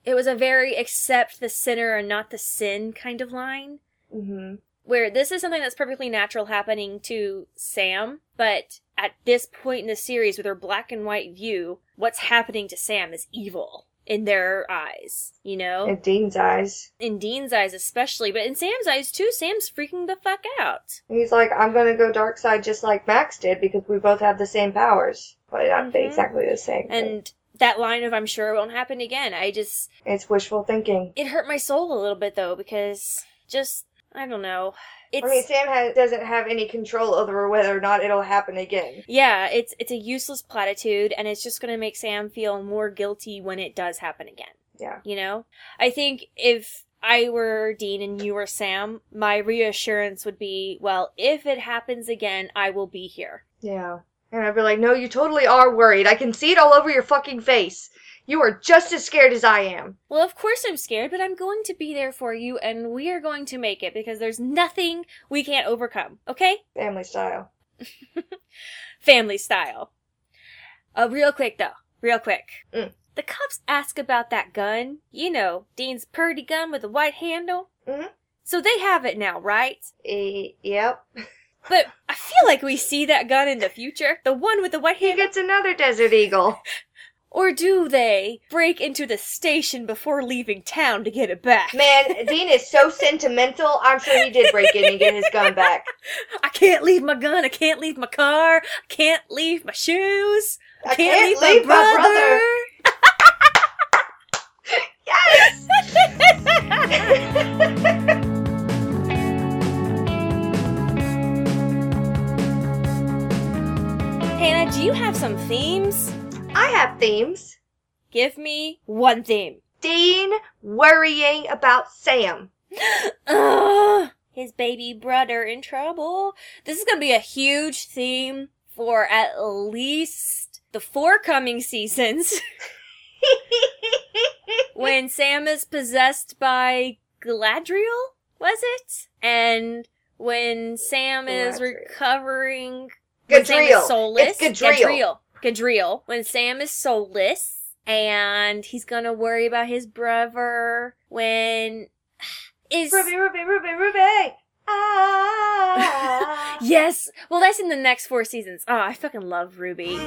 it was a very accept the sinner and not the sin kind of line. hmm Where this is something that's perfectly natural happening to Sam, but at this point in the series, with her black and white view, what's happening to Sam is evil in their eyes, you know? In Dean's eyes, in Dean's eyes, especially, but in Sam's eyes too, Sam's freaking the fuck out. he's like, "I'm gonna go dark side just like Max did because we both have the same powers, but not Mhm. exactly the same." And that line of I'm sure it won't happen again, I just, it's wishful thinking. it hurt my soul a little bit though because just I don't know. It's I mean, Sam has, doesn't have any control over whether or not it'll happen again. yeah, it's it's a useless platitude and it's just going to make Sam feel more guilty when it does happen again. Yeah. You know? I think if I were Dean and you were Sam, my reassurance would be, well, if it happens again, I will be here. Yeah. And I'd be like, no, you totally are worried. I can see it all over your fucking face. You are just as scared as I am. Well, of course I'm scared, but I'm going to be there for you and we are going to make it because there's nothing we can't overcome. Okay? Family style. family style. Uh, real quick though, real quick. Mm. The cops ask about that gun. You know, Dean's purdy gun with a white handle. Mhm. So they have it now, right? E- yep. But I feel like we see that gun in the future. The one with the white handle. He gets another Desert Eagle. Or do they break into the station before leaving town to get it back? Man, Dean is so sentimental. I'm sure he did break in and get his gun back. I can't leave my gun. I can't leave my car. I can't leave my shoes. I can't, can't leave my brother. Yes! Hannah, do you have some themes? I have themes. Give me one theme. Dean worrying about Sam. Ugh, his baby brother in trouble. This is gonna be a huge theme for at least the four coming seasons when Sam is possessed by Gladriel, was it? And when Sam is recovering when Sam is Gadreel. soulless. It's Gadreel. Gadreel. Gadreel. When Sam is soulless and he's gonna worry about his brother when is Ruby, Ruby, Ruby, Ruby. Ah. Yes. Well that's in the next four seasons. Oh, I fucking love Ruby.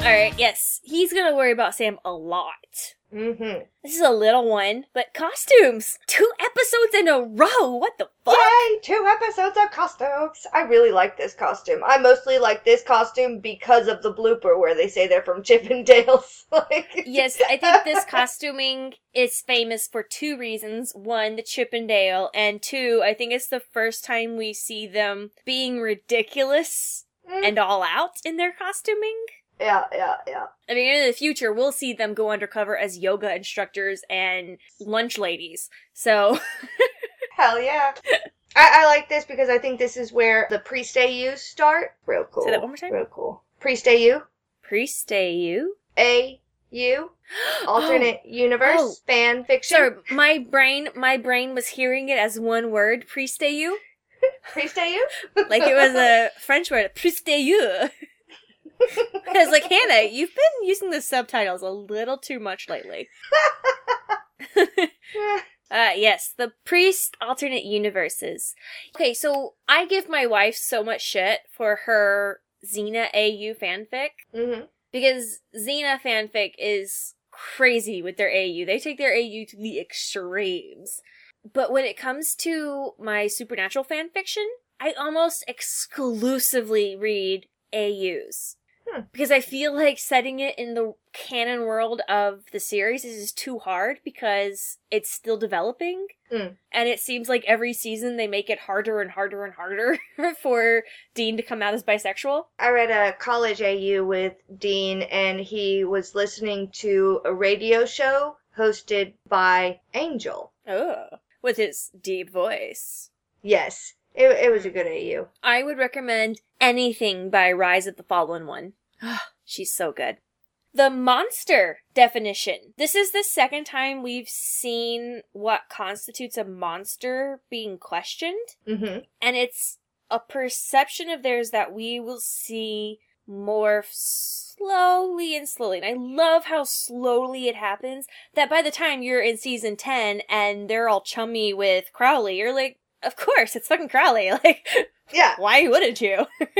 Alright, yes. He's gonna worry about Sam a lot. Mm-hmm. This is a little one, but costumes! Two episodes in a row! What the fuck? Yay! Two episodes of costumes. I really like this costume. I mostly like this costume because of the blooper where they say they're from Chippendales. like, Yes, I think this costuming is famous for two reasons. One, the Chippendale, and two, I think it's the first time we see them being ridiculous Mm. and all out in their costuming. Yeah, yeah, yeah. I mean, in the future, we'll see them go undercover as yoga instructors and lunch ladies. So, Hell yeah. I, I like this because I think this is where the priest AUs start. Real cool. Say that one more time. Real cool. Priest AU. priest you. AU. Alternate oh. universe. Oh. Fan fiction. Sorry, my brain, my brain was hearing it as one word, priest you, Priest AU? like it was a French word, priest you. I was like, Hannah, you've been using the subtitles a little too much lately. Uh, yes, the priest alternate universes. Okay, so I give my wife so much shit for her Xena AU fanfic mhm. because Xena fanfic is crazy with their AU. They take their AU to the extremes. But when it comes to my supernatural fanfiction, I almost exclusively read AUs. Because I feel like setting it in the canon world of the series is too hard because it's still developing. Mm. And it seems like every season they make it harder and harder and harder for Dean to come out as bisexual. I read a college AU with Dean, and he was listening to a radio show hosted by Angel. Oh, with his deep voice. Yes, it, it was a good AU. I would recommend anything by Rise of the Fallen One. She's so good. The monster definition. This is the second time we've seen what constitutes a monster being questioned, Mm-hmm. and it's a perception of theirs that we will see more slowly and slowly. And I love how slowly it happens. That by the time you're in season 10 and they're all chummy with Crowley, you're like, of course, it's fucking Crowley. Like, Yeah. why wouldn't you?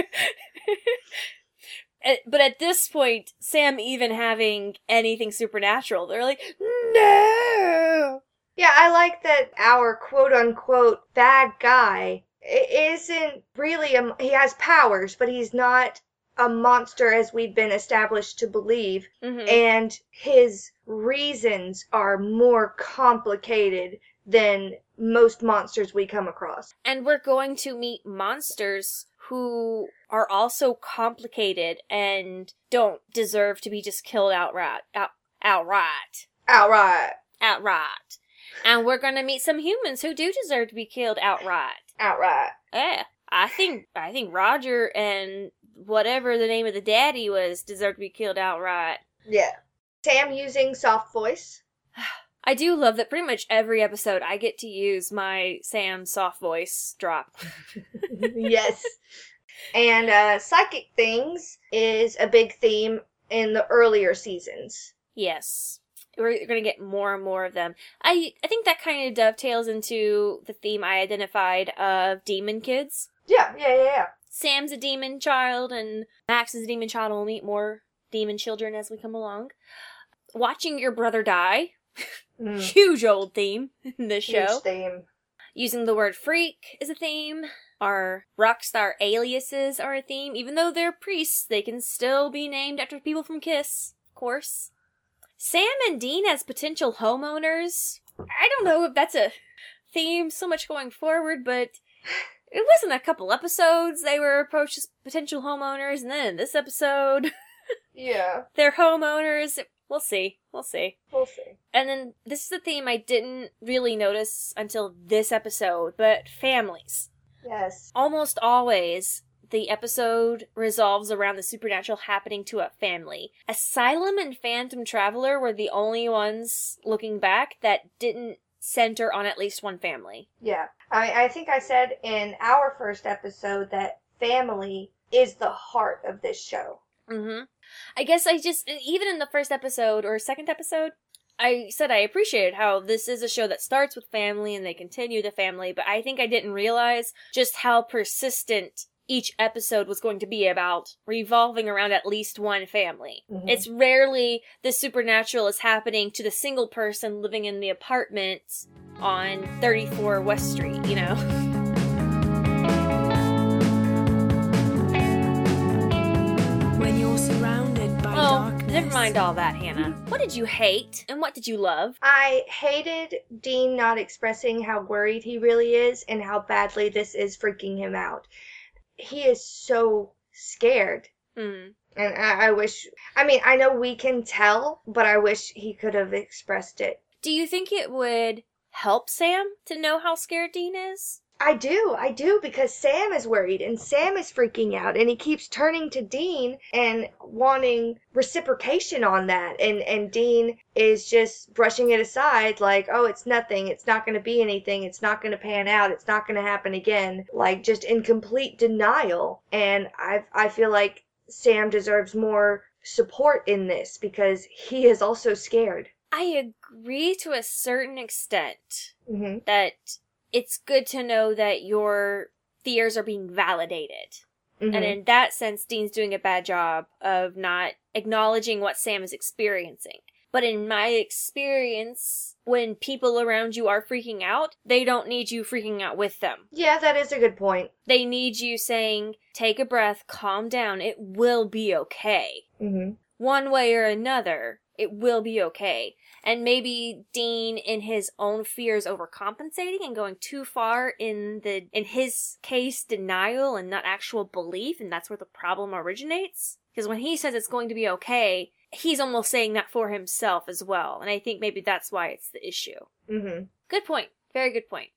But at this point, Sam even having anything supernatural, they're like, no! Yeah, I like that our quote unquote bad guy isn't really a. He has powers, but he's not a monster as we've been established to believe. Mhm. And his reasons are more complicated than most monsters we come across. And we're going to meet monsters who are also complicated and don't deserve to be just killed outright. Out, outright. Outright. Outright. And we're gonna meet some humans who do deserve to be killed outright. Outright. Yeah. I think I think Roger and whatever the name of the daddy was deserve to be killed outright. Yeah. Sam using soft voice. I do love that pretty much every episode I get to use my Sam soft voice drop. yes. And uh, psychic things is a big theme in the earlier seasons. Yes. We're going to get more and more of them. I I think that kind of dovetails into the theme I identified of demon kids. Yeah, yeah, yeah, yeah. Sam's a demon child and Max is a demon child and we'll meet more demon children as we come along. Watching your brother die, Mm, huge old theme in this huge show. theme. Using the word freak is a theme. Our rock star aliases are a theme. Even though they're priests, they can still be named after people from Kiss, of course. Sam and Dean as potential homeowners. I don't know if that's a theme so much going forward, but it wasn't a couple episodes they were approached as potential homeowners, and then in this episode, Yeah, they're homeowners. We'll see. We'll see. we'll see. And then this is a theme I didn't really notice until this episode, but families. Yes. Almost always, the episode resolves around the supernatural happening to a family. Asylum and Phantom Traveler were the only ones looking back that didn't center on at least one family. Yeah. I I think I said in our first episode that family is the heart of this show. Mm-hmm. I guess I just, even in the first episode or second episode, I said I appreciated how this is a show that starts with family and they continue the family, but I think I didn't realize just how persistent each episode was going to be about revolving around at least one family. Mhm. It's rarely the supernatural is happening to the single person living in the apartment on 34 West Street, you know? never mind all that, Hannah. What did you hate and what did you love? I hated Dean not expressing how worried he really is and how badly this is freaking him out. He is so scared. Hmm. And I, I wish, I mean, I know we can tell, but I wish he could have expressed it. Do you think it would help Sam to know how scared Dean is? I do, I do, because Sam is worried and Sam is freaking out and he keeps turning to Dean and wanting reciprocation on that. And, and Dean is just brushing it aside like, oh, it's nothing. It's not going to be anything. It's not going to pan out. It's not going to happen again. Like just in complete denial. And I, I feel like Sam deserves more support in this because he is also scared. I agree to a certain extent hmm that it's good to know that your fears are being validated. hmm And in that sense, Dean's doing a bad job of not acknowledging what Sam is experiencing. But in my experience, when people around you are freaking out, they don't need you freaking out with them. yeah, that is a good point. They need you saying, take a breath, calm down, it will be okay. hmm One way or another, it will be okay. And maybe Dean in his own fears overcompensating and going too far in the in his case denial and not actual belief and that's where the problem originates. Because when he says it's going to be okay, he's almost saying that for himself as well. And I think maybe that's why it's the issue. hmm Good point. Very good point.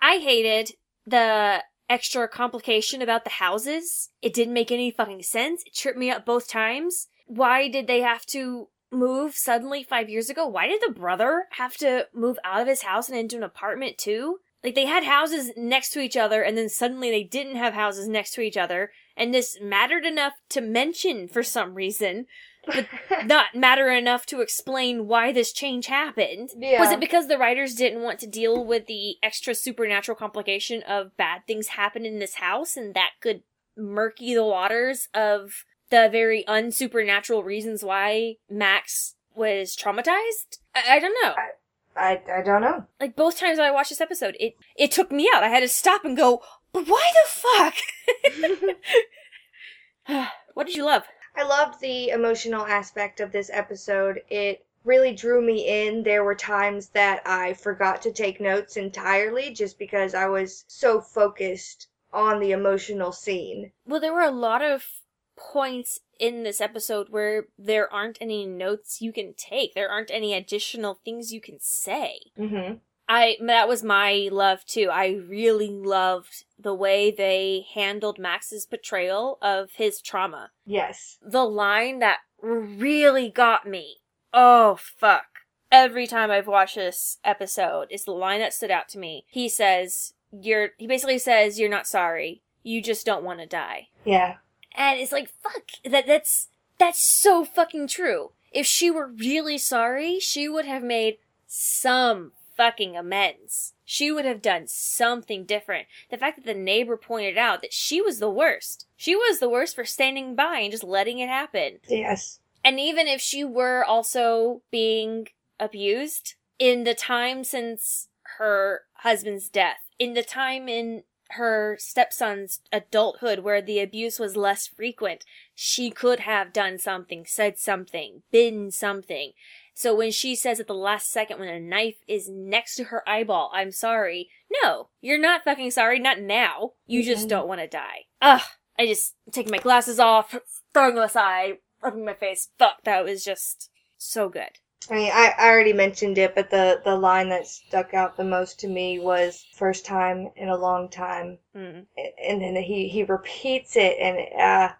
I hated the extra complication about the houses. It didn't make any fucking sense. It tripped me up both times. Why did they have to move suddenly five years ago? Why did the brother have to move out of his house and into an apartment too? Like they had houses next to each other and then suddenly they didn't have houses next to each other and this mattered enough to mention for some reason, but not matter enough to explain why this change happened. Yeah. Was it because the writers didn't want to deal with the extra supernatural complication of bad things happen in this house and that could murky the waters of the very unsupernatural reasons why Max was traumatized? I, I don't know. I, I don't know. Like both times I watched this episode, it it took me out. I had to stop and go, but why the fuck? what did you love? I loved the emotional aspect of this episode. It really drew me in. There were times that I forgot to take notes entirely just because I was so focused on the emotional scene. Well, there were a lot of points in this episode where there aren't any notes you can take. There aren't any additional things you can say. Mm-hmm. I that was my love too. I really loved the way they handled Max's portrayal of his trauma. Yes. The line that really got me. Oh fuck. Every time I've watched this episode is the line that stood out to me. He says, "You're." He basically says, "You're not sorry. You just don't want to die." Yeah. And it's like, fuck, that that's that's so fucking true. If she were really sorry, she would have made some fucking amends. She would have done something different. The fact that the neighbor pointed out that she was the worst. She was the worst for standing by and just letting it happen. Yes. And even if she were also being abused in the time since her husband's death, in the time in her stepson's adulthood where the abuse was less frequent, she could have done something, said something, been something. So when she says at the last second when a knife is next to her eyeball, I'm sorry. No, you're not fucking sorry, not now. You just don't want to die. Ugh. I just taking my glasses off, throwing them aside, rubbing my face. Fuck, that was just so good. I mean, I, I already mentioned it, but the, the line that stuck out the most to me was first time in a long time. Mm. And then he, he repeats it, and uh,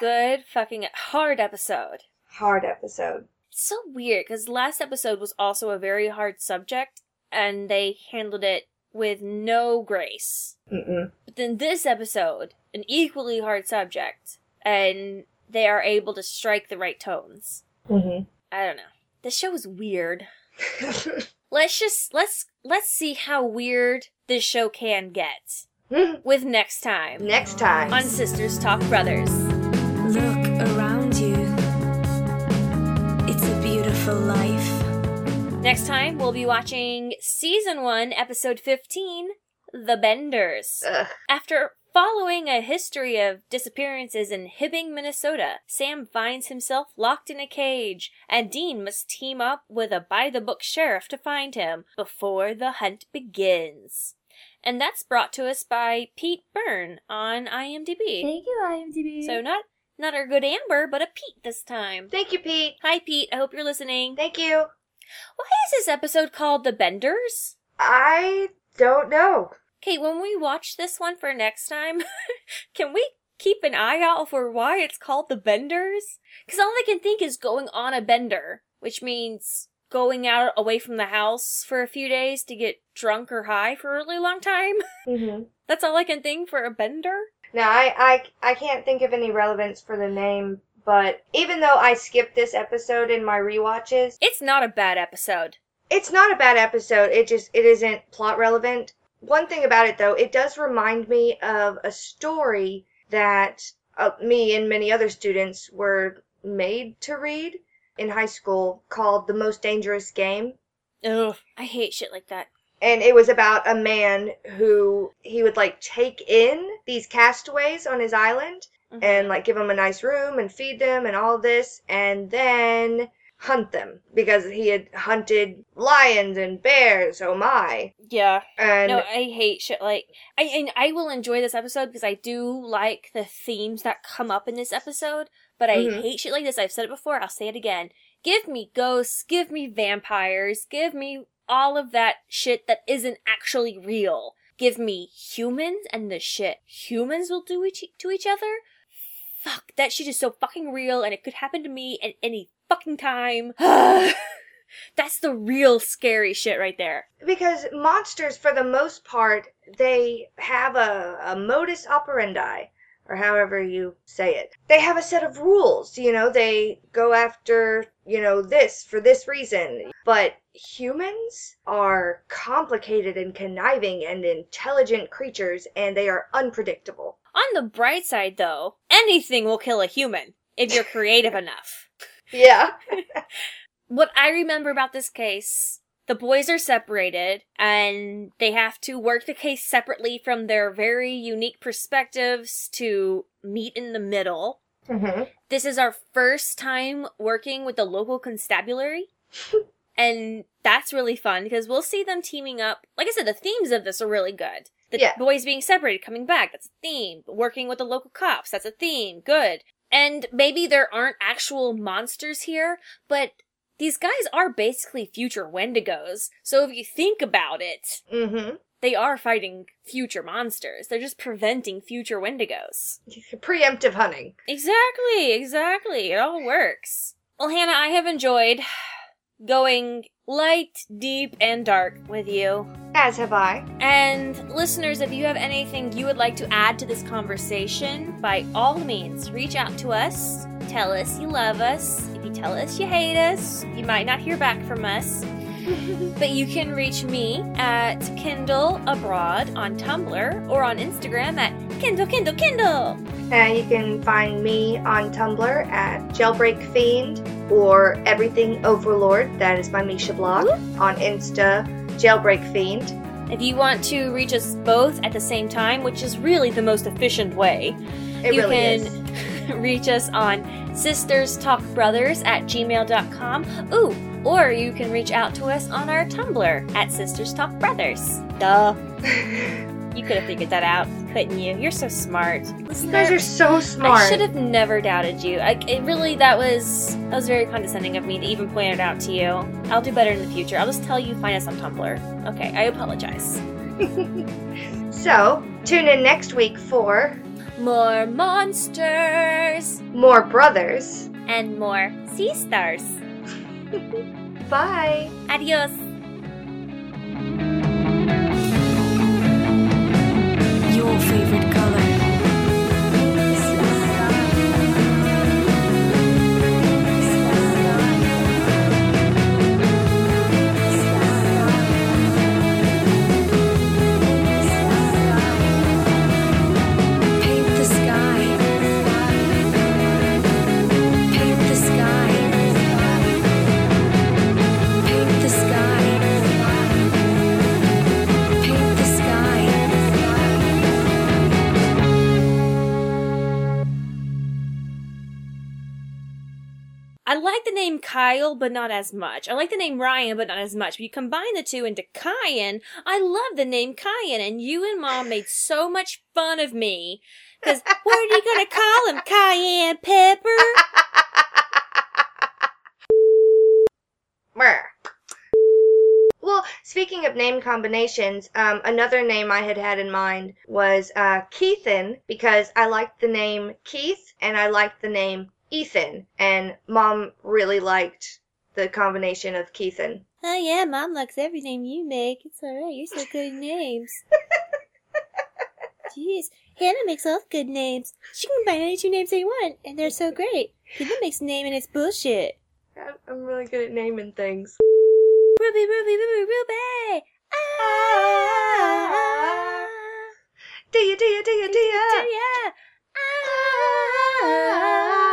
Good fucking hard episode. hard episode. It's so weird because last episode was also a very hard subject and they handled it with no grace. Mm-mm. But then this episode, an equally hard subject, and they are able to strike the right tones. Mm-hmm. I don't know. This show is weird. Let's just let's let's see how weird this show can get. with next time Next time. on Sisters Talk Brothers. Look around you. It's a beautiful life. Next time, we'll be watching Season 1, Episode 15 The Benders. Ugh. After following a history of disappearances in Hibbing, Minnesota, Sam finds himself locked in a cage, and Dean must team up with a by the book sheriff to find him before the hunt begins. And that's brought to us by Pete Byrne on IMDb. Thank you, IMDb. So not not our good Amber, but a Pete this time. Thank you, Pete. Hi Pete, I hope you're listening. Thank you. Why is this episode called The Benders? I don't know. Okay, when we watch this one for next time, can we keep an eye out for why it's called The Benders? Because all I can think is going on a bender, which means going out away from the house for a few days to get drunk or high for a really long time. Mm-hmm. That's all I can think for a bender. Now, I, I, I can't think of any relevance for the name, but even though I skipped this episode in my rewatches, It's not a bad episode. it's not a bad episode. It just it isn't plot relevant. One thing about it though, it does remind me of a story that uh, me and many other students were made to read in high school called The Most Dangerous Game. Ugh, I hate shit like that. and it was about a man who he would like take in these castaways on his island Mhm. and like give them a nice room and feed them and all this and then hunt them because he had hunted lions and bears oh my Yeah. and no, I hate shit like I and I will enjoy this episode because I do like the themes that come up in this episode, but I Mhm. hate shit like this. I've said it before, I'll say it again. Give me ghosts, give me vampires, give me all of that shit that isn't actually real. Give me humans and the shit humans will do each- to each other. Fuck, that shit is so fucking real and it could happen to me at any fucking time. That's the real scary shit right there. because monsters for the most part they have a, a modus operandi or however you say it they have a set of rules you know they go after you know this for this reason but humans are complicated and conniving and intelligent creatures and they are unpredictable On the bright side, though, anything will kill a human if you're creative enough. Yeah What I remember about this case, the boys are separated and they have to work the case separately from their very unique perspectives to meet in the middle. mm-hmm. This is our first time working with the local constabulary. and that's really fun because we'll see them teaming up. Like I said, the themes of this are really good. The Yeah. boys being separated, coming back, that's a theme. Working with the local cops, that's a theme. Good. And maybe there aren't actual monsters here, but these guys are basically future Wendigos. So if you think about it, Mm-hmm. they are fighting future monsters. They're just preventing future Wendigos. preemptive hunting Exactly, exactly. It all works. Well, Hannah, I have enjoyed going light, deep, and dark with you. as have i And listeners, if you have anything you would like to add to this conversation, by all means, reach out to us. Tell us you love us. If you tell us you hate us, you might not hear back from us. But you can reach me at Kindle Abroad on Tumblr or on Instagram at Kindle, Kindle, Kindle. And you can find me on Tumblr at Jailbreak Fiend or Everything Overlord. That is my Misha blog. On Insta, Jailbreak Fiend. If you want to reach us both at the same time, which is really the most efficient way, It you really can is. reach us on sisterstalkbrothers at gmail.com. Ooh, or you can reach out to us on our Tumblr at Sisters Talk Brothers. Duh. You could have figured that out, couldn't you? You're so smart. You guys are so smart. I should have never doubted you. I, it really, that was that was very condescending of me to even point it out to you. I'll do better in the future. I'll just tell you find us on Tumblr. Okay, I apologize. So, tune in next week for More monsters more brothers. and more sea stars. Bye. Adios. Kyle, but not as much. I like the name Ryan, but not as much. But you combine the two into Kyan. I love the name Kyan, and you and Mom made so much fun of me. Because what are you gonna call him? Cayenne Pepper? Well, speaking of name combinations, um, another name I had had in mind was uh, Keithan because I liked the name Keith and I liked the name Ethan, and Mom really liked the combination of Keithan. Oh yeah, Mom likes every name you make. It's alright, you're so good at names. Jeez, Hannah makes all good names. She can combine any two names they want, and they're so great. People makes a name and it's bullshit. I'm- really good at naming things. Ruby, Ruby, Ruby, Ruby! Ah! Do you, do you, do you, do you? Ah!